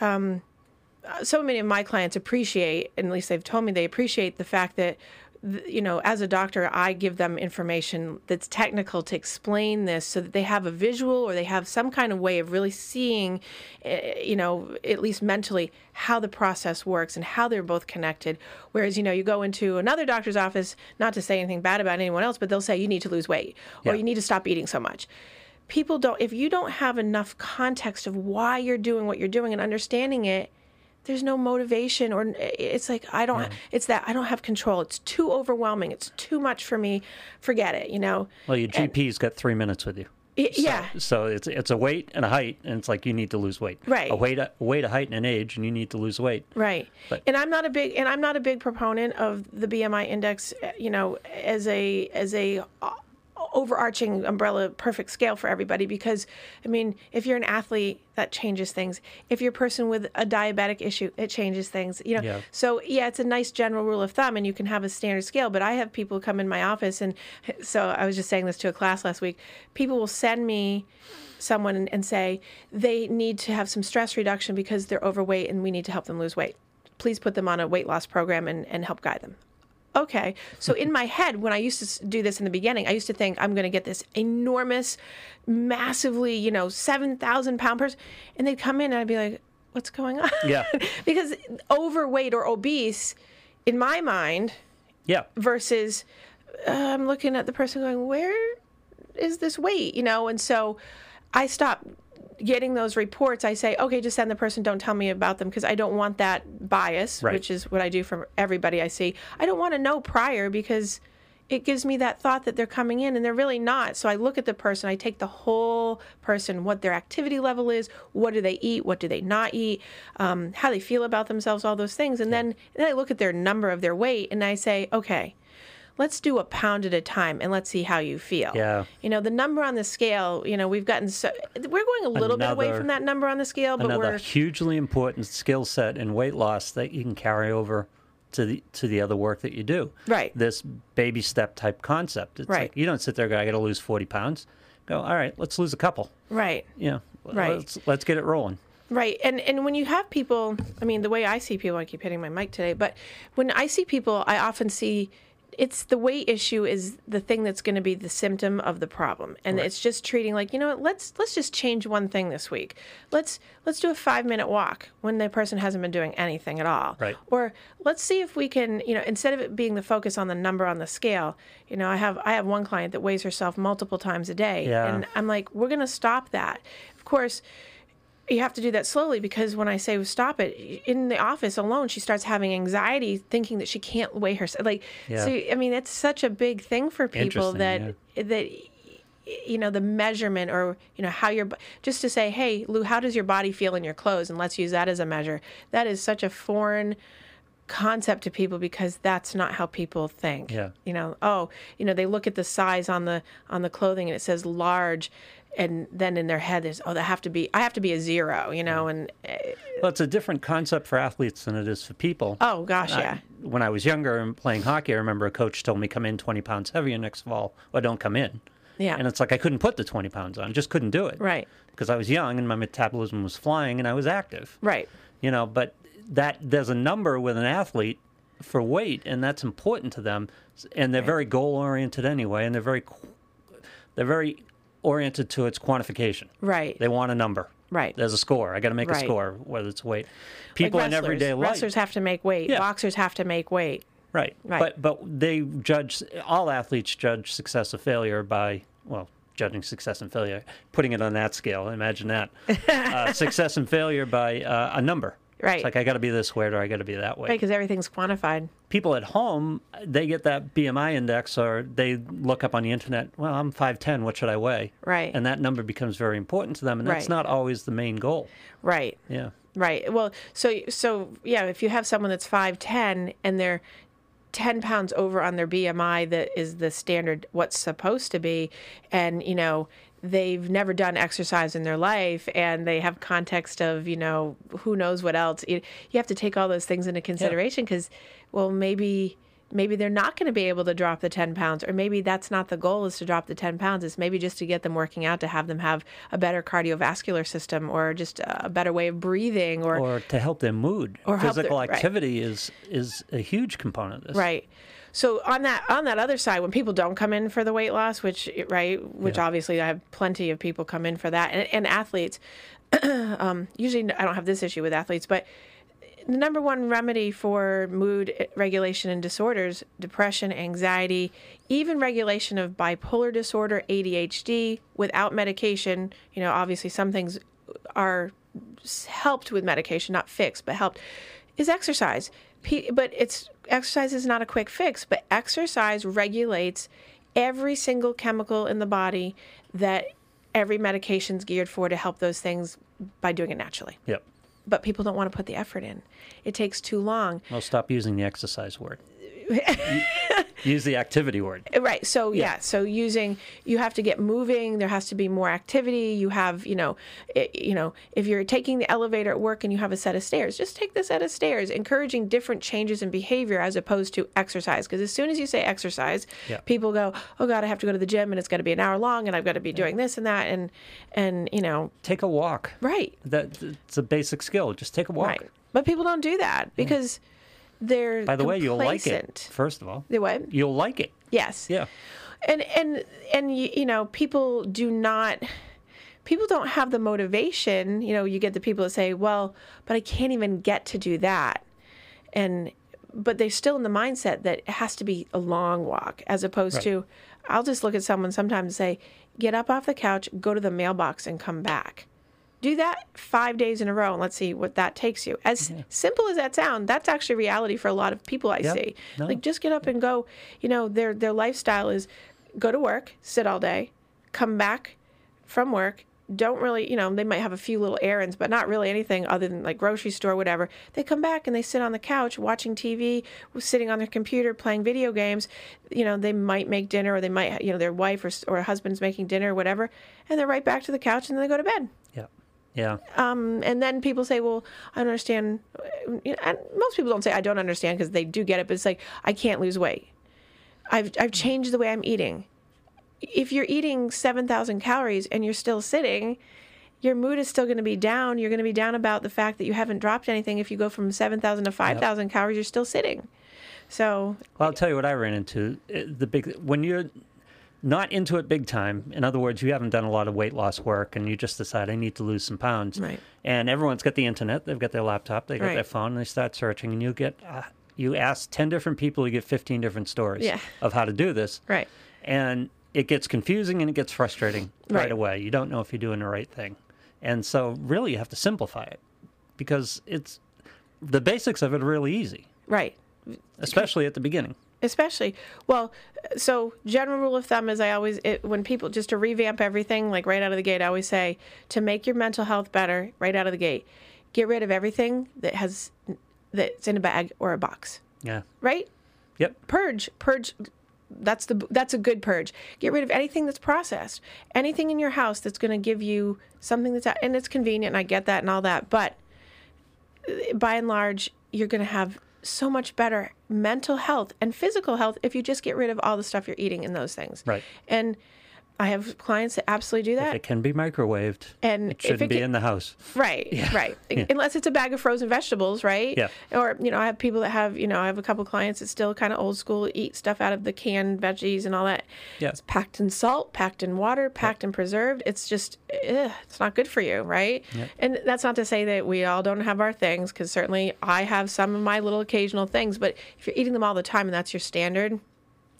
um, uh, so many of my clients appreciate, and at least they've told me they appreciate the fact that, th- you know, as a doctor, I give them information that's technical to explain this, so that they have a visual or they have some kind of way of really seeing, uh, you know, at least mentally, how the process works and how they're both connected. Whereas, you know, you go into another doctor's office, not to say anything bad about anyone else, but they'll say you need to lose weight or Yeah. you need to stop eating so much people don't if you don't have enough context of why you're doing what you're doing and understanding it there's no motivation or it's like i don't it's that i don't have control it's too overwhelming it's too much for me forget it you know Well, your GP's got three minutes with you. Y- yeah So it's it's a weight and a height, and it's like you need to lose weight. Right. A weight, a weight, a height, and an age, and you need to lose weight. Right. But- and I'm not a big and I'm not a big proponent of the BMI index, uh, you know, as a as a uh, overarching umbrella perfect scale for everybody because I mean, if you're an athlete, that changes things. If you're a person with a diabetic issue, it changes things. You know. Yeah. So, yeah, it's a nice general rule of thumb and you can have a standard scale, but I have people come in my office and so I was just saying this to a class last week. People will send me someone and, say they need to have some stress reduction because they're overweight and we need to help them lose weight. Please put them on a weight loss program and, and help guide them. Okay. So in my head, when I used to do this in the beginning, I used to think I'm going to get this enormous, massively, you know, 7,000 pound person. And they'd come in and I'd be like, what's going on? Yeah. because overweight or obese, in my mind, Yeah. versus uh, I'm looking at the person going, where is this weight? You know, and so I stop getting those reports. I say, okay, just send the person. Don't tell me about them because I don't want that bias, Right. which is what I do for everybody I see. I don't want to know prior because it gives me that thought that they're coming in and they're really not. So I look at the person, I take the whole person, what their activity level is, what do they eat, what do they not eat, um, how they feel about themselves, all those things. And then, and then I look at their number of their weight and I say, okay, let's do a pound at a time and let's see how you feel. Yeah. You know, the number on the scale, you know, we've gotten so, we're going a little bit away from that number on the scale, but Another we're, hugely important skill set in weight loss that you can carry over to the to the other work that you do. Right. This baby step type concept. It's Right. like you don't sit there and go, I got to lose forty pounds. Go, all right, let's lose a couple. right. You know, Right. Let's let's get it rolling. Right. And and when you have people, I mean, the way I see people, I keep hitting my mic today, but when I see people, I often see it's the weight issue is the thing that's going to be the symptom of the problem. And it's just treating like, you know what, let's let's just change one thing this week. Let's let's do a 5-minute walk when the person hasn't been doing anything at all. Right. Or let's see if we can, you know, instead of it being the focus on the number on the scale, you know, I have I have one client that weighs herself multiple times a day Yeah. and I'm like, we're going to stop that. Of course, you have to do that slowly because when I say stop it in the office alone, she starts having anxiety, thinking that she can't weigh herself. Like, Yeah. so I mean, it's such a big thing for people that Interesting, that you know the measurement or you know how your just to say, hey, Lou, how does your body feel in your clothes, and let's use that as a measure. That is such a foreign concept to people because that's not how people think. Yeah. You know, oh, you know, they look at the size on the on the clothing and it says large and then in their head there's oh that have to be I have to be a zero, you know, and uh, Well, it's a different concept for athletes than it is for people. oh gosh, I- yeah. when I was younger and playing hockey, I remember a coach told me come in 20 pounds heavier next fall, or don't come in. Yeah. And it's like I couldn't put the 20 pounds on, just couldn't do it. Right. Because I was young and my metabolism was flying and I was active. Right. You know, but that there's a number with an athlete for weight, and that's important to them, and they're very goal oriented anyway, and they're very they're very oriented to its quantification. Right. They want a number. Right. There's a score. I got to make Right. a score, whether it's weight. Like People in everyday life. Wrestlers have to make weight. Yeah. Boxers have to make weight. Right. Right. But but they judge all athletes judge success or failure by well judging success and failure putting it on that scale imagine that uh, success and failure by uh, a number Right. It's like I got to be this way or I got to be that way. Right, because everything's quantified. People at home, they get that BMI index or they look up on the internet, well, I'm 5'10, what should I weigh? Right. And that number becomes very important to them. And that's Right. not always the main goal. Right. Yeah. Right. Well, so so yeah, if you have someone that's five ten and they're ten pounds over on their BMI, that is the standard what's supposed to be, and you know they've never done exercise in their life and they have context of you know who knows what else you, you have to take all those things into consideration because well maybe maybe they're not going to be able to drop the 10 pounds or maybe that's not the goal is to drop the 10 pounds it's maybe just to get them working out to have them have a better cardiovascular system or just a better way of breathing or, Or to help their mood. Or help their- Physical right. activity is is a huge component of this. right so on that on that other side when people don't come in for the weight loss which right which Yeah. obviously i have plenty of people come in for that and, and athletes um, usually i don't have this issue with athletes but the number one remedy for mood regulation and disorders depression anxiety even regulation of bipolar disorder adhd without medication you know obviously some things are helped with medication not fixed but helped is exercise but it's exercise is not a quick fix but exercise regulates every single chemical in the body that every medication's geared for to help those things by doing it naturally Yep. but people don't want to put the effort in. It takes too long. Well, stop using the exercise word. Use the activity word. Right. So yeah. So using you have to get moving. There has to be more activity. You have you know, it, you know, if you're taking the elevator at work and you have a set of stairs, just take the set of stairs. Encouraging different changes in behavior as opposed to exercise. Because as soon as you say exercise, Yeah. people go, oh God, I have to go to the gym and it's going to be an hour long and I've got to be doing this and that and and you know, Take a walk. right. That it's a basic skill. Just take a walk. Right. But people don't do that mm. because they're By the way, you'll like it. First of all, The what? you'll like it. Yes. Yeah. And and and you, you know, people do not people don't have the motivation, you know, you get the people that say, "Well, but I can't even get to do that." And but they're still in the mindset that it has to be a long walk as opposed Right. to I'll just look at someone sometimes and say, "Get up off the couch, go to the mailbox and come back." Do that five days in a row and let's see what that takes you. As mm-hmm. simple as that sounds, that's actually reality for a lot of people I Yep. see. No. Like just get up and go. You know, their their lifestyle is go to work, sit all day, come back from work. Don't really, you know, they might have a few little errands, but not really anything other than like grocery store, whatever. They come back and they sit on the couch watching TV, sitting on their computer playing video games. You know, they might make dinner, or they might, you know, their wife or or husband's making dinner, or whatever, and they're right back to the couch and then they go to bed. Yeah. Yeah. Um, and then people say, "Well, I don't understand." And most people don't say, "I don't understand," because they do get it. But it's like, "I can't lose weight. I've I've changed the way I'm eating." If you're eating seven thousand calories and you're still sitting, your mood is still going to be down. You're going to be down about the fact that you haven't dropped anything. If you go from seven thousand to five thousand calories, you're still sitting. So Well, I'll tell you what I ran into. The big when you're not into it big time. In other words, you haven't done a lot of weight loss work, and you just decide I need to lose some pounds. Right. And everyone's got the internet. They've got their laptop. They got Right. their phone, and they start searching. And you get uh, you ask ten different people, you get fifteen different stories Yeah. of how to do this. right, and it gets confusing and it gets frustrating right. Right. away. You don't know if you're doing the right thing. And so really you have to simplify it because it's the basics of it are really easy, right. especially at the beginning. Especially well so general rule of thumb is i always it, when people just to revamp everything like right out of the gate i always say to make your mental health better right out of the gate get rid of everything that has that's in a bag or a box Yeah. right Yep. purge purge that's the that's a good purge get rid of anything that's processed anything in your house that's going to give you something that's out, and it's convenient and i get that and all that but by and large you're going to have so much better mental health and physical health if you just get rid of all the stuff you're eating in those things Right. and i have clients that absolutely do that It can be microwaved. and It shouldn't it be can- in the house. Right, right. Unless it's a bag of frozen vegetables, right? Yeah. Or you know, I have people that have you know, I have a couple clients that still kind of old school, eat stuff out of the canned veggies and all that. Yeah. It's packed in salt, packed in water, packed and preserved. It's just, ugh, it's not good for you, right? Yeah. And that's not to say that we all don't have our things, because certainly I have some of my little occasional things. But if you're eating them all the time and that's your standard,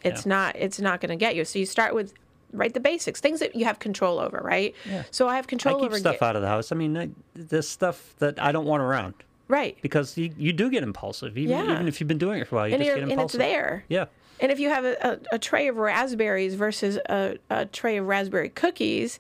it's Yeah. not, it's not going to get you. So you start with. Right, the basics, things that you have control over, right? Yeah. So I have control I keep over stuff out of the house. I mean, I, there's stuff that I don't want around. Right. Because you, you do get impulsive, even, Yeah. even if you've been doing it for a while. You and, just get and it's impulsive. there. Yeah. And if you have a, a, a tray of raspberries versus a, a tray of raspberry cookies,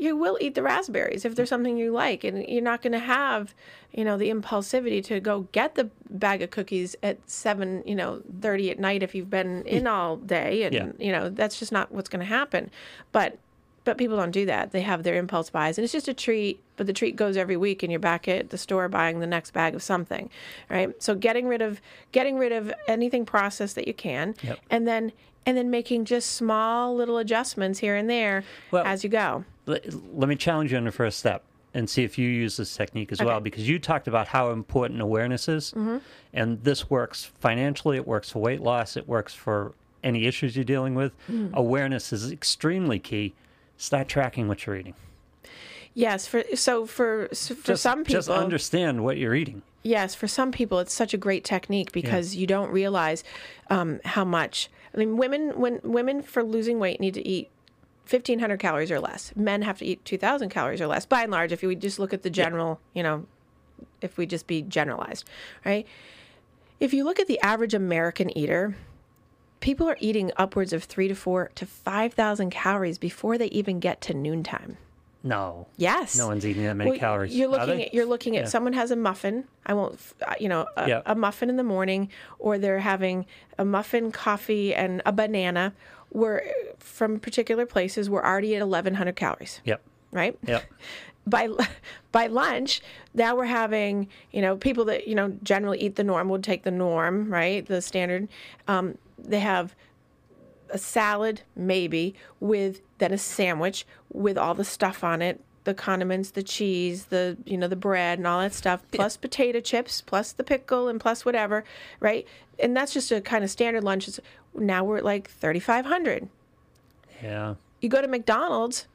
you will eat the raspberries if there's something you like, and you're not going to have, you know, the impulsivity to go get the bag of cookies at seven, you know, thirty at night if you've been in all day, and Yeah. you know that's just not what's going to happen. But but people don't do that. They have their impulse buys, and it's just a treat. But the treat goes every week, and you're back at the store buying the next bag of something, right? So getting rid of getting rid of anything processed that you can, Yep. and then and then making just small little adjustments here and there Well- as you go. Let, let me challenge you on the first step and see if you use this technique as well because you talked about how important awareness is Mm-hmm. and this works financially it works for weight loss it works for any issues you're dealing with Mm. awareness is extremely key start tracking what you're eating Yes, for so for so for just, some people, just understand what you're eating Yes, for some people, it's such a great technique because you don't realize um, how much. I mean, women when women for losing weight need to eat fifteen hundred calories or less. Men have to eat two thousand calories or less. By and large, if we just look at the general, you know, if we just be generalized, right? If you look at the average American eater, people are eating upwards of three to four to five thousand calories before they even get to noontime. no Yes. no one's eating that many Well, calories You're looking at you're looking at Yeah. someone has a muffin. I won't, uh, you know, a, Yeah. a muffin in the morning, or they're having a muffin, coffee, and a banana. We're from particular places. We're already at 1,100 calories, yep right? yep By by lunch, now we're having you know people that you know generally eat the norm would take the norm, right? The standard. Um, they have a salad maybe with then a sandwich with all the stuff on it the condiments the cheese the you know the bread and all that stuff plus potato chips plus the pickle and plus whatever right and that's just a kind of standard lunch It's- now we're at like 3500 yeah you go to mcdonald's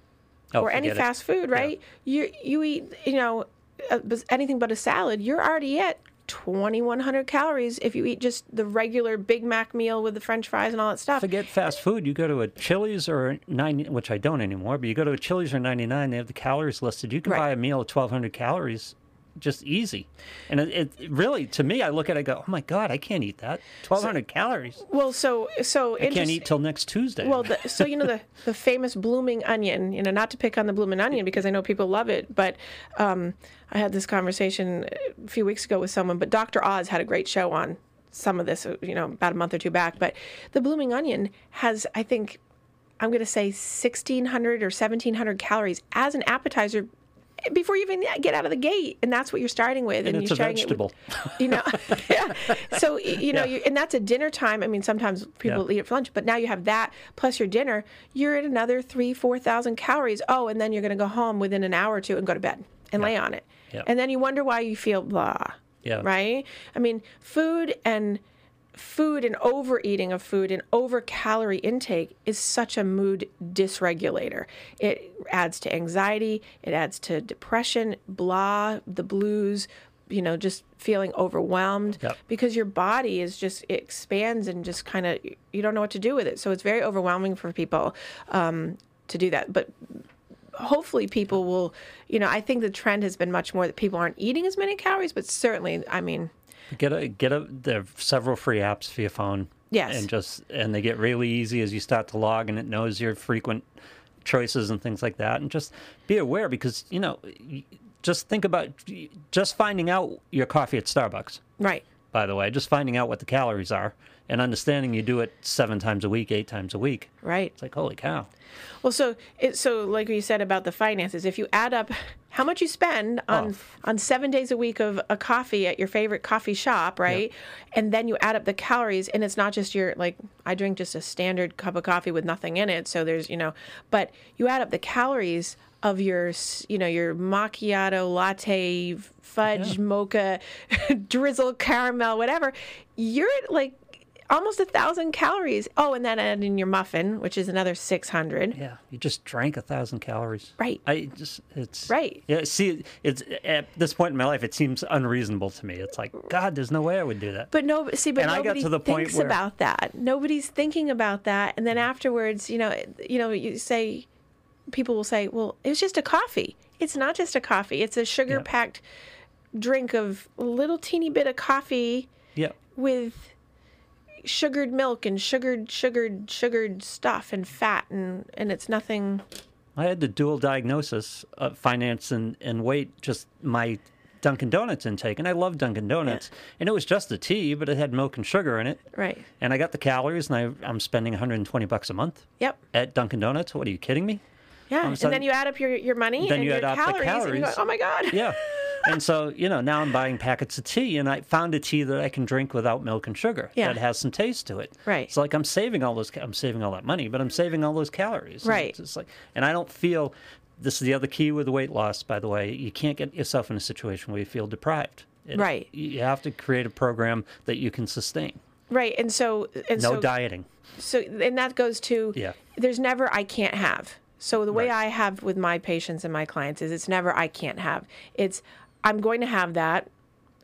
oh, or any it. fast food right you you eat you know uh, anything but a salad you're already at 2100 calories if you eat just the regular big mac meal with the french fries and all that stuff Forget fast food. You go to a Chili's or 90, which I don't anymore, but you go to a Chili's or 99, they have the calories listed. You can Right. buy a meal of 1,200 calories just easy. And it, it really, to me, I look at it, I go, oh my God, I can't eat that. 1,200 calories. well so so I can't eat till next Tuesday. Well, the, so you know the the famous blooming onion. You know, not to pick on the blooming onion because I know people love it, but um, I had this conversation a few weeks ago with someone. But Dr. Oz had a great show on some of this. You know, about a month or two back. But the blooming onion has, I think, I'm going to say 1,600 or 1,700 calories as an appetizer. Before you even get out of the gate, and that's what you're starting with, and it's you're a starting it with- vegetable. you know yeah so you know Yeah. you, and that's a dinner time i mean sometimes people Yeah. eat it for lunch but now you have that plus your dinner you're at another three four thousand calories oh and then you're going to go home within an hour or two and go to bed and lay on it Yeah. and then you wonder why you feel blah Yeah. right i mean food and food and overeating of food and over calorie intake is such a mood dysregulator. It adds to anxiety, it adds to depression, blah, the blues, you know, just feeling overwhelmed Yep. because your body is just it expands and just kind of you don't know what to do with it. So it's very overwhelming for people um, to do that. But hopefully people will you know i think the trend has been much more that people aren't eating as many calories but certainly i mean Get a get a. There are several free apps for your phone. Yes. and just and they get really easy as you start to log, and it knows your frequent choices and things like that. And just be aware because you know, just think about just finding out your coffee at Starbucks. right By the way, just finding out what the calories are and understanding you do it seven times a week, eight times a week. right It's like holy cow. Well, so it so like you said about the finances, if you add up how much you spend on Oh. on seven days a week of a coffee at your favorite coffee shop, right? And then you add up the calories, and it's not just your like I drink just a standard cup of coffee with nothing in it, so there's you know, but you add up the calories of your you know your macchiato latte fudge mocha drizzle caramel whatever you're like almost a thousand calories oh and then add in your muffin which is another 600 Yeah, you just drank a thousand calories. Right. I just it's Right. Yeah. See, it's at this point in my life, it seems unreasonable to me. It's like God, there's no way I would do that. But no, see, but And I got nobody to the point thinks where- about that. Nobody's thinking about that, and then afterwards, you know, you know, you say, people will say, "Well, it was just a coffee." It's not just a coffee; it's a sugar-packed drink of a little teeny bit of coffee Yeah. with sugared milk and sugared sugared sugared stuff and fat and and it's nothing I had the dual diagnosis of finance and, and weight, just my Dunkin' Donuts intake. And I love Dunkin' Donuts. And it was just a tea, but it had milk and sugar in it. right And I got the calories, and I, I'm spending 120 bucks a month yep at Dunkin' Donuts. What are you kidding me? yeah a and then you add up your your money Then and you your add up the calories, and you go calories. oh my god Yeah. and so, you know, now I'm buying packets of tea, and I found a tea that I can drink without milk and sugar Yeah. that has some taste to it. Right. It's like I'm saving all those, I'm saving all that money, but I'm saving all those calories. And Right. It's just like, and I don't feel. This is the other key with weight loss, by the way. You can't get yourself in a situation where you feel deprived. It- Right. You have to create a program that you can sustain. right and so and No so dieting. so and that goes to Yeah. there's never i can't have so the way Right. i have with my patients and my clients is it's never i can't have it's i'm going to have that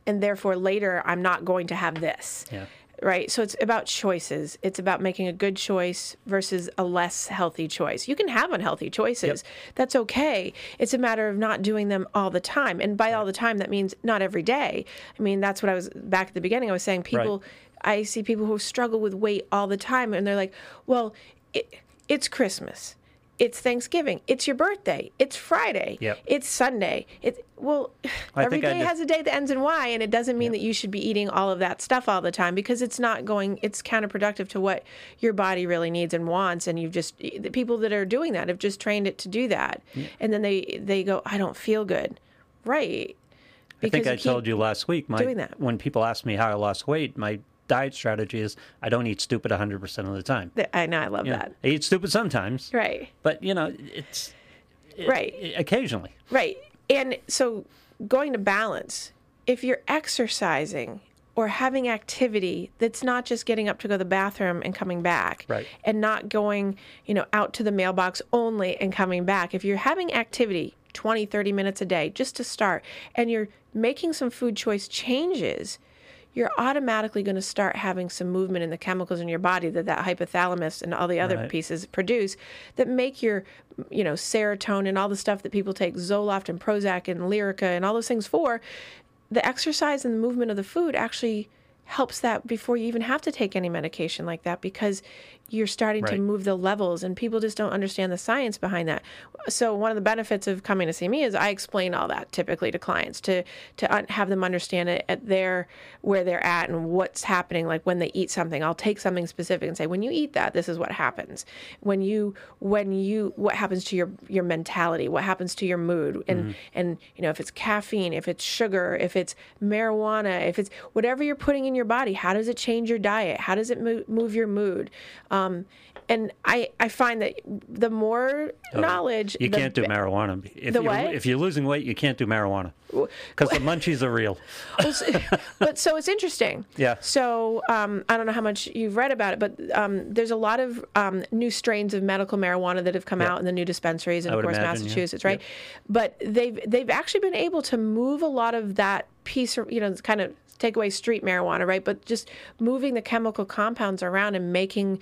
and therefore later i'm not going to have this. Yeah. right? So it's about choices. It's about making a good choice versus a less healthy choice. You can have unhealthy choices. That's okay. It's a matter of not doing them all the time. And by all the time that means not every day. I mean that's what i was back at the beginning i was saying people i see people who struggle with weight all the time and they're like well it, it's christmas it's Thanksgiving. It's your birthday. It's Friday. Yep. It's Sunday. It's well, I every day has a day that ends in Y, and it doesn't mean that you should be eating all of that stuff all the time because it's not going. It's counterproductive to what your body really needs and wants. And you've just the people that are doing that have just trained it to do that, and then they they go, I don't feel good, right? I think I told you last week. My, doing that. When people ask me how I lost weight, my diet strategy is I don't eat stupid 100% of the time. I know, I love Yeah. that. I eat stupid sometimes, Right, but you know, it's it- Right. it- occasionally. right. And so going to balance, if you're exercising or having activity that's not just getting up to go to the bathroom and coming back Right. and not going you know out to the mailbox only and coming back if you're having activity 20 30 minutes a day just to start and you're making some food choice changes you're automatically going to start having some movement in the chemicals in your body that that hypothalamus and all the other Right. pieces produce that make your you know serotonin all the stuff that people take zoloft and prozac and lyrica and all those things for the exercise and the movement of the food actually helps that before you even have to take any medication like that because you're starting to move the levels and people just don't understand the science behind that. So one of the benefits of coming to see me is i explain all that typically to clients to to un- have them understand it at their where they're at and what's happening. Like when they eat something i'll take something specific and say when you eat that this is what happens. When you when you what happens to your your mentality what happens to your mood and and you know if it's caffeine if it's sugar if it's marijuana if it's whatever you're putting in your body how does it change your diet? How does it move, move your mood? um, and I, I find that the more knowledge You the can't do marijuana. If The you're, what? If you're losing weight, you can't do marijuana because the munchies are real. But so it's interesting. Yeah. So um, I don't know how much you've read about it, but um, there's a lot of um, new strains of medical marijuana that have come out in the new dispensaries, and of course imagine, yeah. Massachusetts, right? But they've they've actually been able to move a lot of that piece, you know, kind of take away street marijuana, right? But just moving the chemical compounds around and making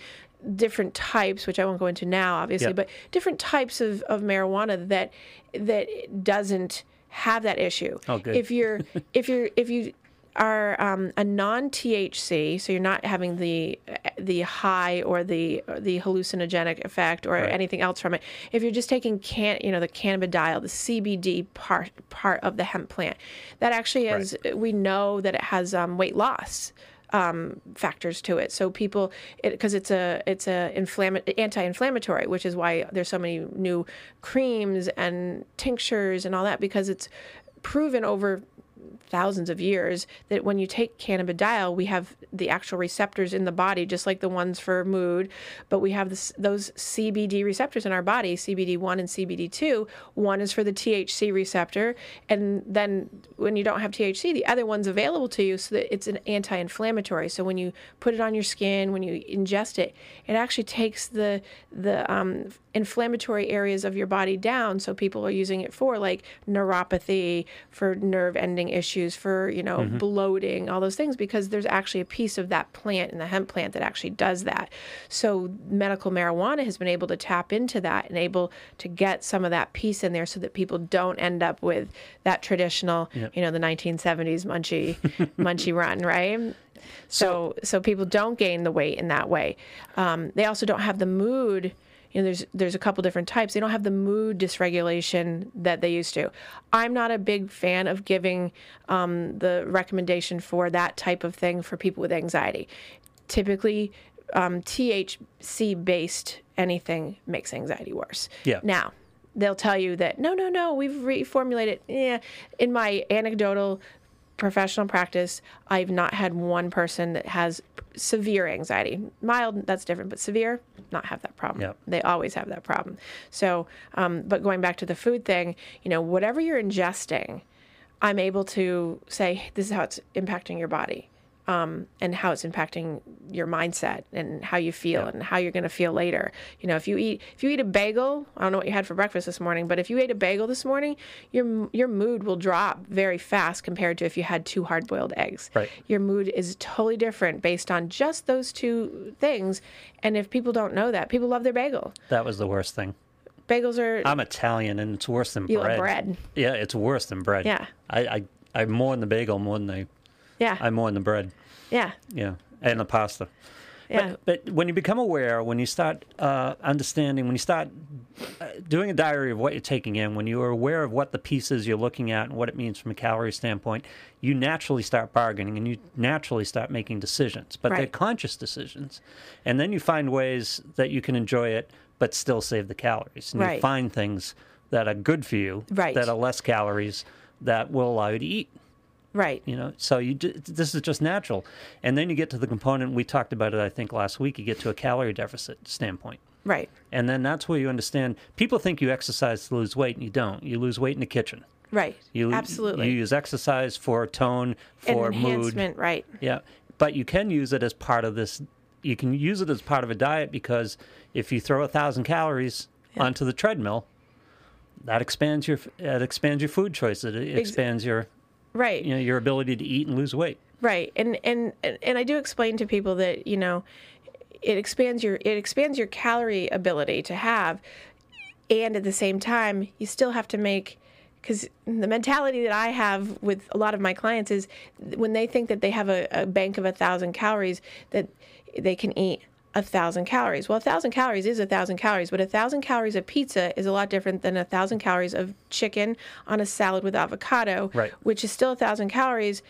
different types, which I won't go into now, obviously, Yeah. but different types of, of marijuana that that doesn't have that issue. Oh, good. If you're if you're if you are um, a non-THC, so you're not having the the high or the the hallucinogenic effect or Right. anything else from it. If you're just taking can you know the cannabidiol, the CBD part part of the hemp plant, that actually has we know that it has um, weight loss um, factors to it. So people, because it's a it's a anti-inflammatory, which is why there's so many new creams and tinctures and all that because it's proven over thousands of years that when you take cannabidiol, we have the actual receptors in the body, just like the ones for mood, but we have this, those CBD receptors in our body, CBD1 and CBD2. One is for the THC receptor, and then when you don't have THC, the other one's available to you so that it's an anti-inflammatory. So when you put it on your skin, when you ingest it, it actually takes the the um, inflammatory areas of your body down. So people are using it for like neuropathy, for nerve ending issues, for you know bloating, all those things, because there's actually a piece of that plant in the hemp plant that actually does that. So medical marijuana has been able to tap into that and able to get some of that piece in there, so that people don't end up with that traditional, you know, the 1970s munchy munchy run, right? So, so people don't gain the weight in that way. Um, they also don't have the mood. You know, there's there's a couple different types. They don't have the mood dysregulation that they used to. I'm not a big fan of giving um, the recommendation for that type of thing for people with anxiety. Typically, um, THC based anything makes anxiety worse. Yeah. Now, they'll tell you that no, no, no, we've reformulated. Yeah. In my anecdotal professional practice, I've not had one person that has severe anxiety. Mild, that's different, but severe, not have that problem. Yep. They always have that problem. So, um, but going back to the food thing, you know, whatever you're ingesting, I'm able to say this is how it's impacting your body. Um, and how it's impacting your mindset and how you feel and how you're going to feel later. You know, if you eat if you eat a bagel, I don't know what you had for breakfast this morning, but if you ate a bagel this morning, your your mood will drop very fast compared to if you had two hard boiled eggs. Right. Your mood is totally different based on just those two things. And if people don't know that, people love their bagel. That was the worst thing. Bagels are I'm Italian, and it's worse than you bread. bread. Yeah, it's worse than bread. Yeah. I, I, I mourn the bagel more than I, Yeah. I'm more in the bread. yeah. Yeah, and the pasta. Yeah. But, but when you become aware, when you start uh, understanding, when you start uh, doing a diary of what you're taking in, when you are aware of what the pieces you're looking at and what it means from a calorie standpoint, you naturally start bargaining and you naturally start making decisions. But they're conscious decisions. And then you find ways that you can enjoy it but still save the calories. And you find things that are good for you, Right. that are less calories, that will allow you to eat right. you know so you this is just natural and then you get to the component we talked about it i think last week you get to a calorie deficit standpoint Right. and then that's where you understand people think you exercise to lose weight and you don't you lose weight in the kitchen Right. you Absolutely. you use exercise for tone for mood enhancement, right. yeah but you can use it as part of this you can use it as part of a diet because if you throw a thousand calories onto the treadmill that expands your that expands your food choice it expands your Right. you know your ability to eat and lose weight Right. And and and I do explain to people that, you know, it expands your it expands your calorie ability to have and at the same time, you still have to make because the mentality that I have with a lot of my clients is when they think that they have a, a bank of a thousand calories that they can eat a thousand calories. Well, a thousand calories is a thousand calories, but a thousand calories of pizza is a lot different than a thousand calories of chicken on a salad with avocado, Right. which is still a thousand calories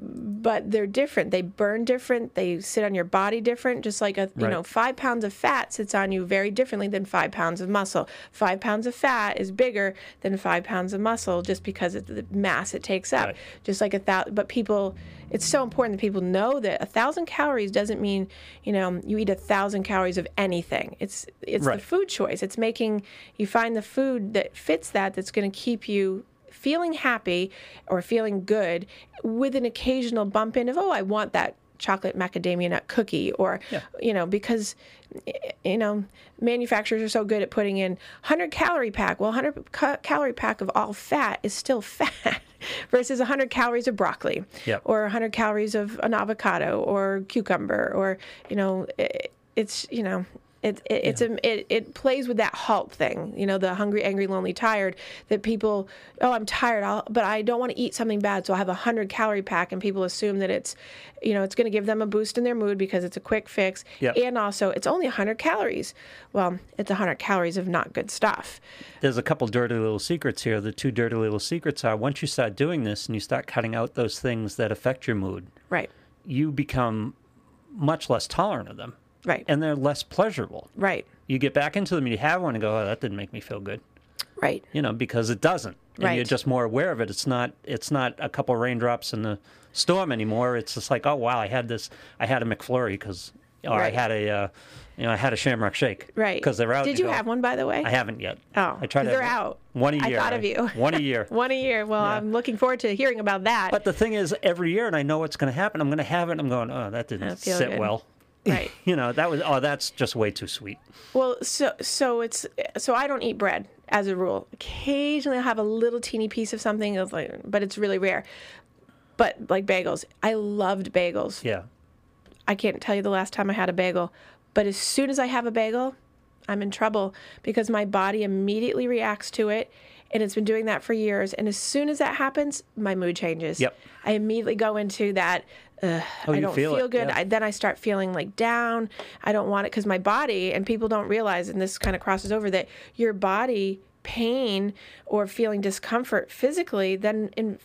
but they're different. They burn different. They sit on your body different. Just like a you Right. know five pounds of fat sits on you very differently than five pounds of muscle. Five pounds of fat is bigger than five pounds of muscle just because of the mass it takes up. Right. Just like a thousand. But people, it's so important that people know that a thousand calories doesn't mean you know you eat a thousand calories of anything. It's it's Right. the food choice. It's making you find the food that fits that that's going to keep you feeling happy or feeling good with an occasional bump in of oh i want that chocolate macadamia nut cookie or Yeah. you know because you know manufacturers are so good at putting in 100 calorie pack well 100 ca- calorie pack of all fat is still fat versus 100 calories of broccoli Yep. or 100 calories of an avocado or cucumber or you know it, it's you know it, it, it's a, it, it plays with that halt thing, you know, the hungry, angry, lonely, tired. That people, oh, I'm tired, I'll, but I don't want to eat something bad, so I have a hundred calorie pack, and people assume that it's, you know, it's going to give them a boost in their mood because it's a quick fix, Yep. and also it's only hundred calories. Well, it's hundred calories of not good stuff. there's a couple dirty little secrets here. The two dirty little secrets are once you start doing this and you start cutting out those things that affect your mood, Right, you become much less tolerant of them right, and they're less pleasurable. right, You get back into them and you have one and go, oh, that didn't make me feel good. right, You know, because it doesn't. And you're just more aware of it. It's not it's not a couple raindrops in the storm anymore. It's just like, oh wow, I had this I had a McFlurry because or Right. I had a uh, you know, I had a Shamrock Shake. right. Because they're out. Did you go. have one, by the way? I haven't yet. Oh, I tried to they're out. One a year. I thought of you. One a year. One a year. Well, Yeah. I'm looking forward to hearing about that. But the thing is, every year, and I know what's going to happen. I'm going to have it. I'm going, oh, that didn't sit good. well. right. You know, that was, oh, that's just way too sweet. Well, so so it's so I don't eat bread as a rule. Occasionally, I'll have a little teeny piece of something, but it's really rare. But like bagels, I loved bagels. Yeah. I can't tell you the last time I had a bagel, but as soon as I have a bagel, I'm in trouble because my body immediately reacts to it. And it's been doing that for years. And as soon as that happens, my mood changes. Yep. I immediately go into that. Uh, Oh, I don't feel feel, good. yeah. I, then I start feeling like down. I don't want it because my body, and people don't realize, and this kind of crosses over, that your body pain or feeling discomfort physically then in,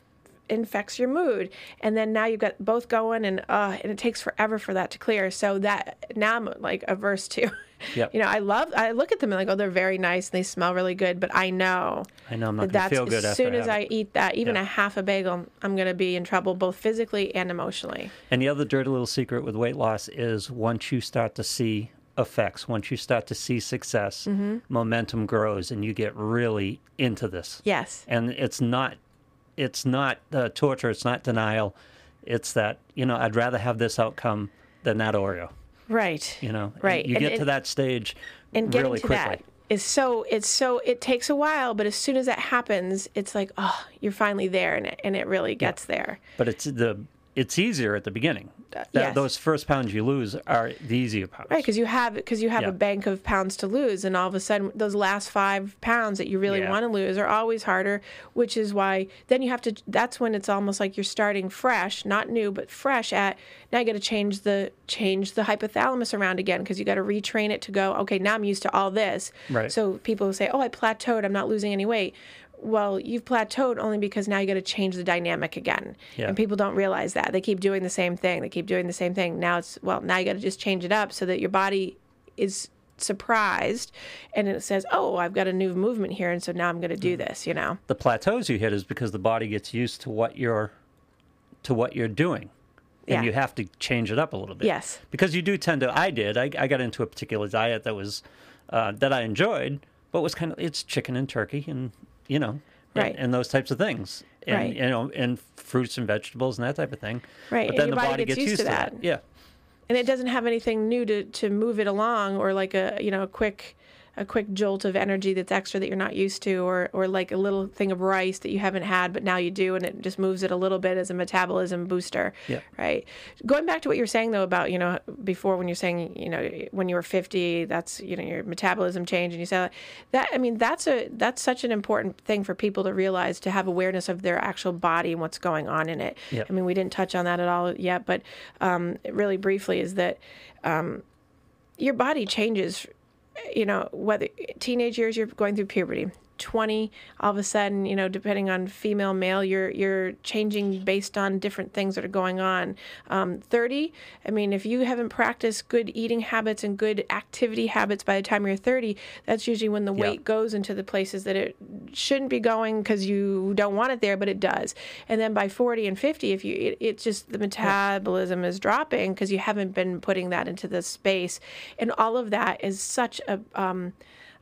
infects your mood and then now you've got both going and uh and it takes forever for that to clear so that now i'm like averse to Yep. you know i love i look at them and like oh they're very nice and they smell really good but i know I know I'm not that going to that's feel good as after soon I as i it. eat that even Yeah. a half a bagel i'm going to be in trouble both physically and emotionally And the other dirty little secret with weight loss is once you start to see effects, once you start to see success, Mm-hmm. momentum grows and you get really into this. yes And it's not it's not uh, torture, it's not denial. It's that, you know, I'd rather have this outcome than that Oreo, right you know. Right. You And- get to and- that stage and getting really to quickly. that is so it's so it takes a while but as soon as that happens it's like oh you're finally there and it, and it really gets there But it's the it's easier at the beginning. That, yes. Those first pounds you lose are the easier pounds. Right, because you have because you have Yeah. a bank of pounds to lose, and all of a sudden those last five pounds that you really Yeah. want to lose are always harder. Which is why then you have to. That's when it's almost like you're starting fresh, not new, but fresh. At now you got to change the change the hypothalamus around again because you got to retrain it to go. Okay, now I'm used to all this. Right. So people say, "Oh, I plateaued. I'm not losing any weight." Well, you've plateaued only because now you got to change the dynamic again. Yeah. And people don't realize that. They keep doing the same thing. They keep doing the same thing. Now it's, well, now you got to just change it up so that your body is surprised and it says, oh, I've got a new movement here. And so now I'm going to Mm. do this, you know? the plateaus you hit is because the body gets used to what you're to what you're doing and Yeah. you have to change it up a little bit Yes. because you do tend to i did i, I got into a particular diet that was uh, that i enjoyed but was kind of it's chicken and turkey and you know and, Right. and those types of things and Right. you know and fruits and vegetables and that type of thing Right, but then the body body gets gets, used to that. that. yeah And it doesn't have anything new to, to move it along or like a, you know, a quick, a quick jolt of energy that's extra that you're not used to or, or like a little thing of rice that you haven't had, but now you do. And it just moves it a little bit as a metabolism booster. Yeah. Right. Going back to what you were saying though about, you know, before when you're saying, you know, when you were 50, that's, you know, your metabolism changed and you said that, I mean, that's a, that's such an important thing for people to realize to have awareness of their actual body and what's going on in it. Yep. I mean, we didn't touch on that at all yet, but um, really briefly is that um, your body changes. You know, whether teenage years you're going through puberty, 20 all of a sudden you know depending on female male you're you're changing based on different things that are going on. Um, 30 i mean if you haven't practiced good eating habits and good activity habits by the time you're 30 that's usually when the Yeah. weight goes into the places that it shouldn't be going because you don't want it there but it does. And then by 40 and 50 if you it, it's just the metabolism is dropping because you haven't been putting that into the space. And all of that is such a um,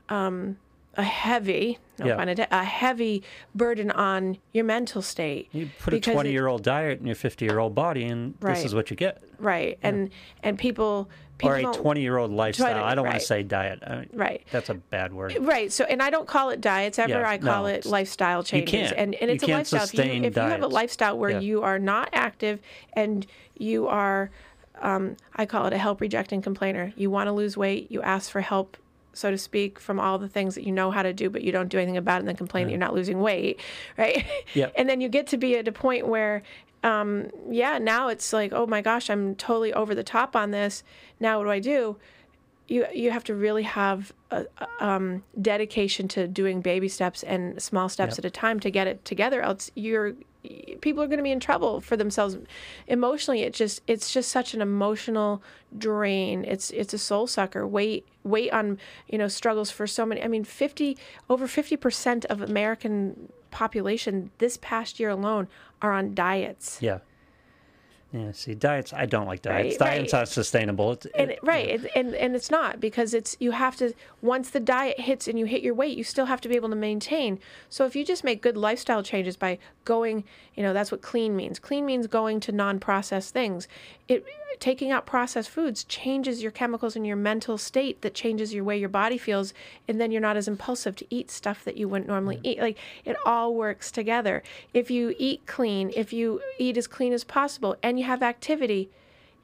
um, a heavy no Yeah. a heavy burden on your mental state you put a 20 year old diet in your 50 year old body and Right. this is what you get right and and people people or a 20 year old lifestyle i don't want to say diet I, right that's a bad word Right. So, and I don't call it diets ever. Yeah, I call no, it lifestyle changes. You can't. And and You it's a lifestyle. If you, if you have a lifestyle where Yeah. you are not active and you are, um, I call it a help rejecting complainer. You want to lose weight. You ask for help. So to speak, from all the things that you know how to do, but you don't do anything about it, and then complain that you're not losing weight, right? Yep. And then you get to be at a point where, um, yeah, now it's like, oh my gosh, I'm totally over the top on this. Now what do I do? You you have to really have a, um, dedication to doing baby steps and small steps Yep. at a time to get it together. Else, you're people are going to be in trouble for themselves emotionally. It just it's just such an emotional drain. It's it's a soul sucker. Weight weight on you know struggles for so many. I mean, fifty over fifty percent of American population this past year alone are on diets. Yeah. Yeah. See, diets. I don't like diets. Right, diets right. aren't sustainable. It's, and it- right and, and and it's not because it's you have to once the diet hits and you hit your weight you still have to be able to maintain so if you just make good lifestyle changes by going you know that's what clean means clean means going to non-processed things it taking out processed foods changes your chemicals in your mental state that changes your way your body feels and then you're not as impulsive to eat stuff that you wouldn't normally eat. Like it all works together. If you eat clean if you eat as clean as possible and you have activity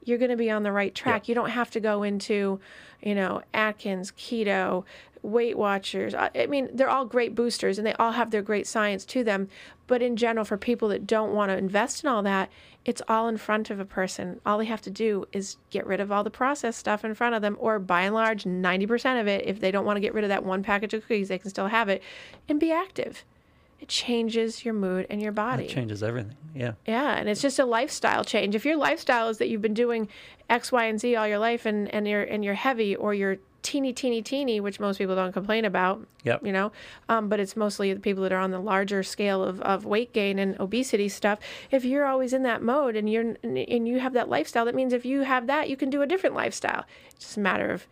you're going to be on the right track. You don't have to go into you know atkins keto weight watchers. I I mean they're all great boosters and they all have their great science to them. But in general for people that don't want to invest in all that it's all in front of a person. All they have to do is get rid of all the processed stuff in front of them or by and large 90% of it if they don't want to get rid of that one package of cookies they can still have it and be active it changes your mood and your body It changes everything. Yeah. yeah, and it's just a lifestyle change. If your lifestyle is that you've been doing X, Y, and Z all your life, and and you're and you're heavy or you're teeny, teeny, teeny, which most people don't complain about. Yep. You know, um, but it's mostly the people that are on the larger scale of, of weight gain and obesity stuff. If you're always in that mode and you're and you have that lifestyle, that means if you have that, you can do a different lifestyle. It's just a matter of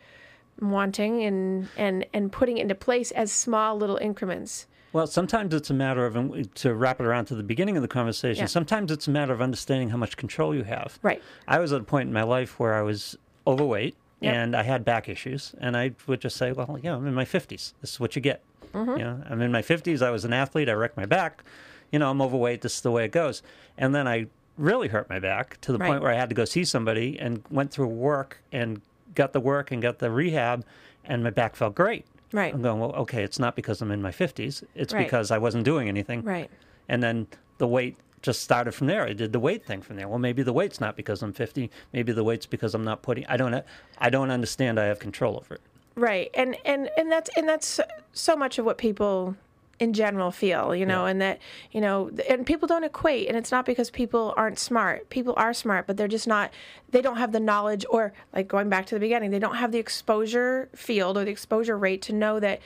wanting and and and putting it into place as small little increments. Well, sometimes it's a matter of, to wrap it around to the beginning of the conversation, Yeah. sometimes it's a matter of understanding how much control you have. Right. I was at a point in my life where I was overweight Yep. and I had back issues, and I would just say, well, yeah, I'm in my 50s. This is what you get. Mm-hmm. You know, I'm in my 50s. I was an athlete. I wrecked my back. You know, I'm overweight. This is the way it goes. And then I really hurt my back to the Right. point where I had to go see somebody and went through work and got the work and got the rehab, and my back felt great. Right. I'm going, well, okay, it's not because I'm in my 50s. It's Right. because I wasn't doing anything. Right. And then the weight just started from there. I did the weight thing from there. Well, maybe the weight's not because I'm 50. Maybe the weight's because I'm not putting. I don't. I don't understand. I have control over it. right and and and that's and that's so much of what people in general feel you know Yeah. and that you know and people don't equate and it's not because people aren't smart. People are smart but they're just not they don't have the knowledge or like going back to the beginning they don't have the exposure field or the exposure rate to know that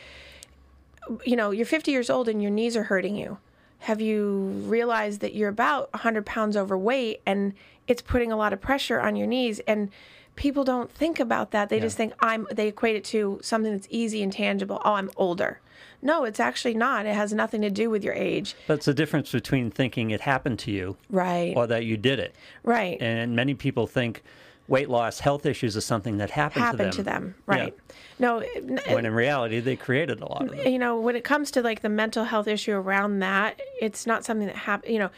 you know you're 50 years old and your knees are hurting you. Have you realized that you're about 100 pounds overweight and it's putting a lot of pressure on your knees? And people don't think about that. They just think i'm they equate it to something that's easy and tangible. Oh i'm older. No it's actually not. It has nothing to do with your age. But it's the difference between thinking it happened to you right. or that you did it. right. And many people think weight loss, health issues is something that happened, happened to them. to them right. No n- When in reality, they created a lot of it. you know when it comes to like the mental health issue around that it's not something that happened, you know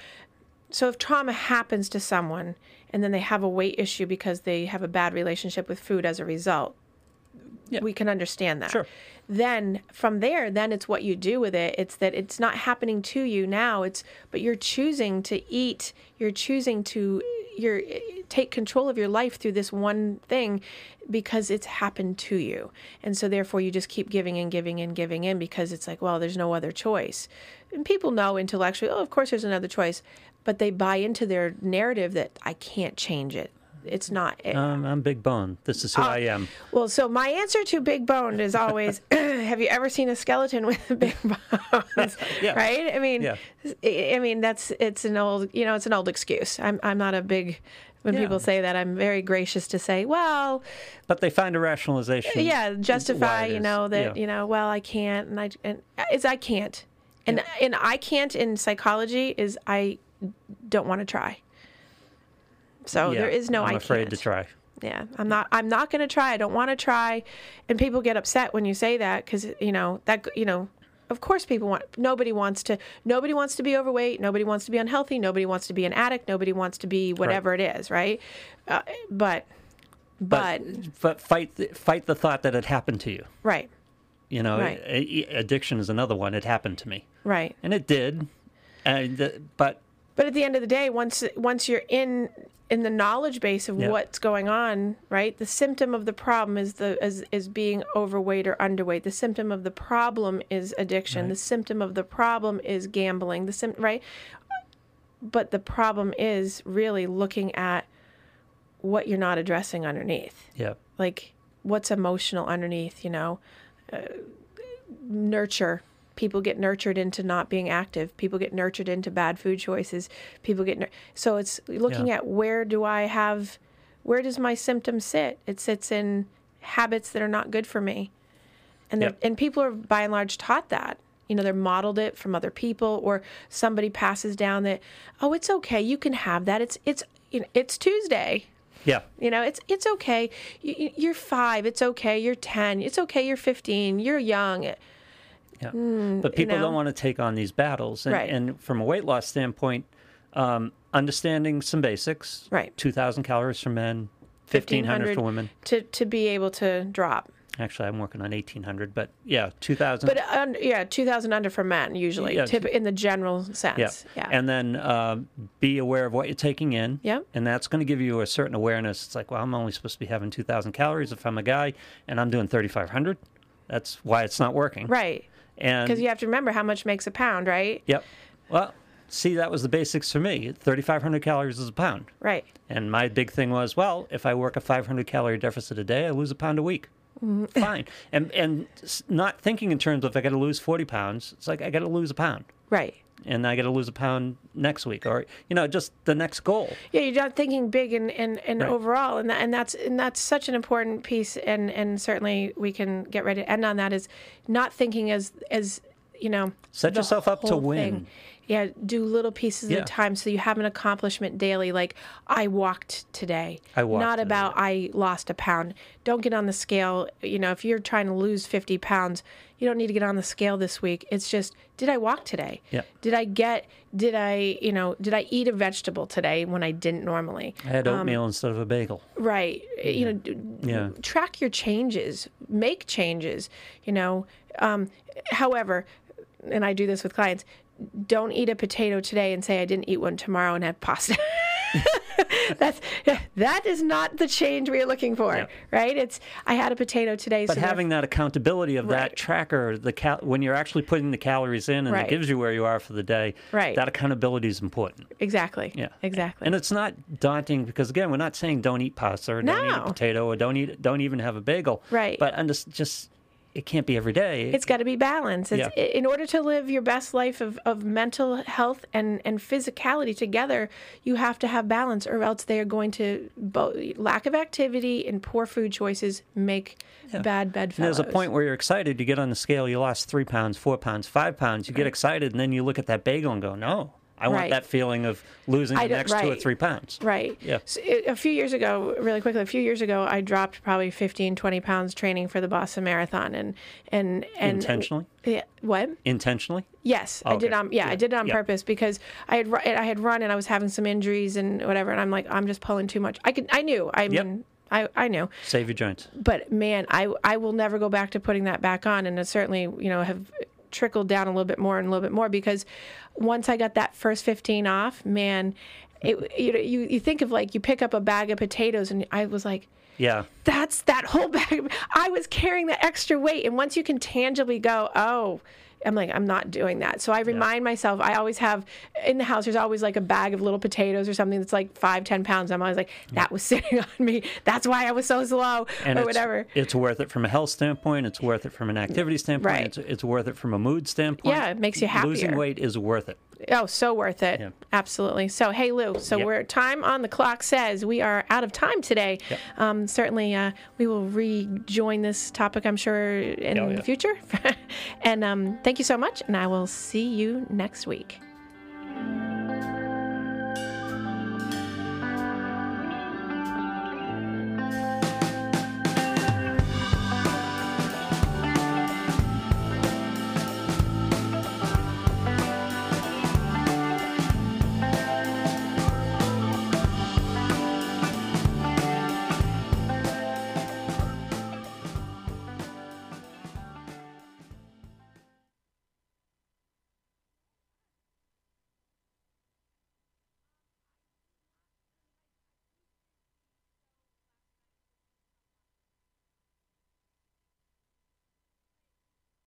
so if trauma happens to someone and then they have a weight issue because they have a bad relationship with food as a result. Yeah. we can understand that. Sure. then from there then it's what you do with it. It's that it's not happening to you now. It's but you're choosing to eat. You're choosing to you're eh, take control of your life through this one thing because it's happened to you. And so therefore you just keep giving and giving and giving in because it's like well there's no other choice. And people know intellectually oh of course there's another choice but they buy into their narrative that i can't change it it's not it, Um, I'm big bone. This is who I am. well, so my answer to big boned is always, have you ever seen a skeleton with big bones? Yeah. Right? I mean, Yeah. I mean that's it's an old, you know, it's an old excuse. I'm I'm not a big when Yeah. people say that, I'm very gracious to say, well, But they find a rationalization. yeah, justify, you know, that Yeah. you know, well, I can't, and I and it's I can't, and and I can't in psychology is I don't want to try. So Yeah, there is no I'm afraid to try. Yeah, I'm not. I'm not going to try. I don't want to try, and people get upset when you say that because you know that you know. Of course, people want. Nobody wants to. Nobody wants to be overweight. Nobody wants to be unhealthy. Nobody wants to be an addict. Nobody wants to be whatever it is, right? Uh, but, but, But, but fight the, fight the thought that it happened to you. right, You know, Right. addiction is another one. It happened to me, right. and it did. And the, but But at the end of the day, once once you're in in the knowledge base of what's going on, right? The symptom of the problem is the is, is being overweight or underweight. The symptom of the problem is addiction. The symptom of the problem is gambling. The sim- right? But the problem is really looking at what you're not addressing underneath yeah, like what's emotional underneath you know uh, nurture people get nurtured into not being active people get nurtured into bad food choices people get nur- so it's looking Yeah. at where do i have where does my symptom sit it sits in habits that are not good for me and Yep. and people are by and large taught that you know they're modeled it from other people or somebody passes down that oh it's okay you can have that it's it's you know, it's tuesday Yeah. You know, it's it's okay. You- You're five. It's okay. You're ten. It's okay. You're fifteen. You're young. Yeah. but people know? don't want to take on these battles. And, Right. and from a weight loss standpoint, um, understanding some basics. Right. 2,000 calories for men, 1,500 for women. to to be able to drop. Actually, I'm working on 1,800, but yeah, 2,000. But uh, yeah, two thousand under for men usually, Yeah, tip, in the general sense. yeah. Yeah. And then um, be aware of what you're taking in. Yep. And that's going to give you a certain awareness. It's like, well, I'm only supposed to be having 2,000 calories if I'm a guy, and I'm doing 3,500. That's why it's not working. right. And Because you have to remember how much makes a pound, right? Yep. Well, see, that was the basics for me. 3,500 calories is a pound. Right. And my big thing was, well, if I work a 500 calorie deficit a day, I lose a pound a week. Mm-hmm. Fine. And and not thinking in terms of I got to lose 40 pounds. It's like I got to lose a pound, Right. And I got to lose a pound next week, or you know, just the next goal. Yeah, you're not thinking big and, and, and Right. overall, and that, and that's and that's such an important piece, and, and certainly we can get ready to end on that. Is not thinking as as you know. Set yourself up to win. thing. Yeah, do little pieces Yeah. at a time so you have an accomplishment daily. Like I walked today. I walked Not about I lost a pound. Don't get on the scale. You know, if you're trying to lose 50 pounds, you don't need to get on the scale this week. It's just, did I walk today? Yeah. Did I get? Did I? You know, did I eat a vegetable today when I didn't normally? I had Um, oatmeal instead of a bagel. Right. You know, Yeah. track your changes, make changes, you know. Um, however, and I do this with clients, don't eat a potato today and say I didn't eat one tomorrow and have pasta. That's that is not the change we are looking for, Yeah. right? It's I had a potato today. But so having that accountability of Right. that tracker, the cal- when you're actually putting the calories in and Right. it gives you where you are for the day, Right. that accountability is important. exactly, Yeah, exactly, And it's not daunting because again, we're not saying don't eat pasta or don't eat No. a potato or don't eat don't even have a bagel. Right. But under, just it can't be every day. it's got to be balanced. Yeah. In order to live your best life of, of mental health and, and physicality together, you have to have balance, or else they are going to bo- lack of activity and poor food choices make bad bedfellows. And there's a point where you're excited. You get on the scale, you lost three pounds, four pounds, five pounds. You get excited, and then you look at that bagel and go, "No, I want that feeling of losing the next two or three pounds." Right. Yeah. So it, a few years ago, really quickly, a few years ago, I dropped probably 15, 20 pounds training for the Boston Marathon, and and and Intentionally? Yeah. What? Intentionally. Yes, oh, I did Okay. on yeah, I did it on Yeah. purpose because I had I had run and I was having some injuries and whatever, and I'm like I'm just pulling too much. I could I knew I Yep. mean I I knew, Save your joints. but man, I I will never go back to putting that back on, and certainly you know have trickled down a little bit more and a little bit more because once I got that first 15 off, man, it you know you you think of like you pick up a bag of potatoes and I was like Yeah. that's that whole bag. I was carrying the extra weight, and once you can tangibly go, oh. I'm like, I'm not doing that. So I remind myself, I always have in the house, there's always like a bag of little potatoes or something that's like five, ten pounds. I'm always like, mm. that was sitting on me. That's why I was so slow and or it's, whatever. It's worth it from a health standpoint. It's worth it from an activity standpoint. Right. It's, it's worth it from a mood standpoint. Yeah, it makes you happy Losing weight is worth it. Oh, so worth it. Yeah. Absolutely. So, hey, Lou, so Yep. we're time on the clock says we are out of time today. Yep. Um, certainly, uh, we will rejoin this topic, I'm sure, in Oh, yeah. the future. and um, thank you so much, and I will see you next week.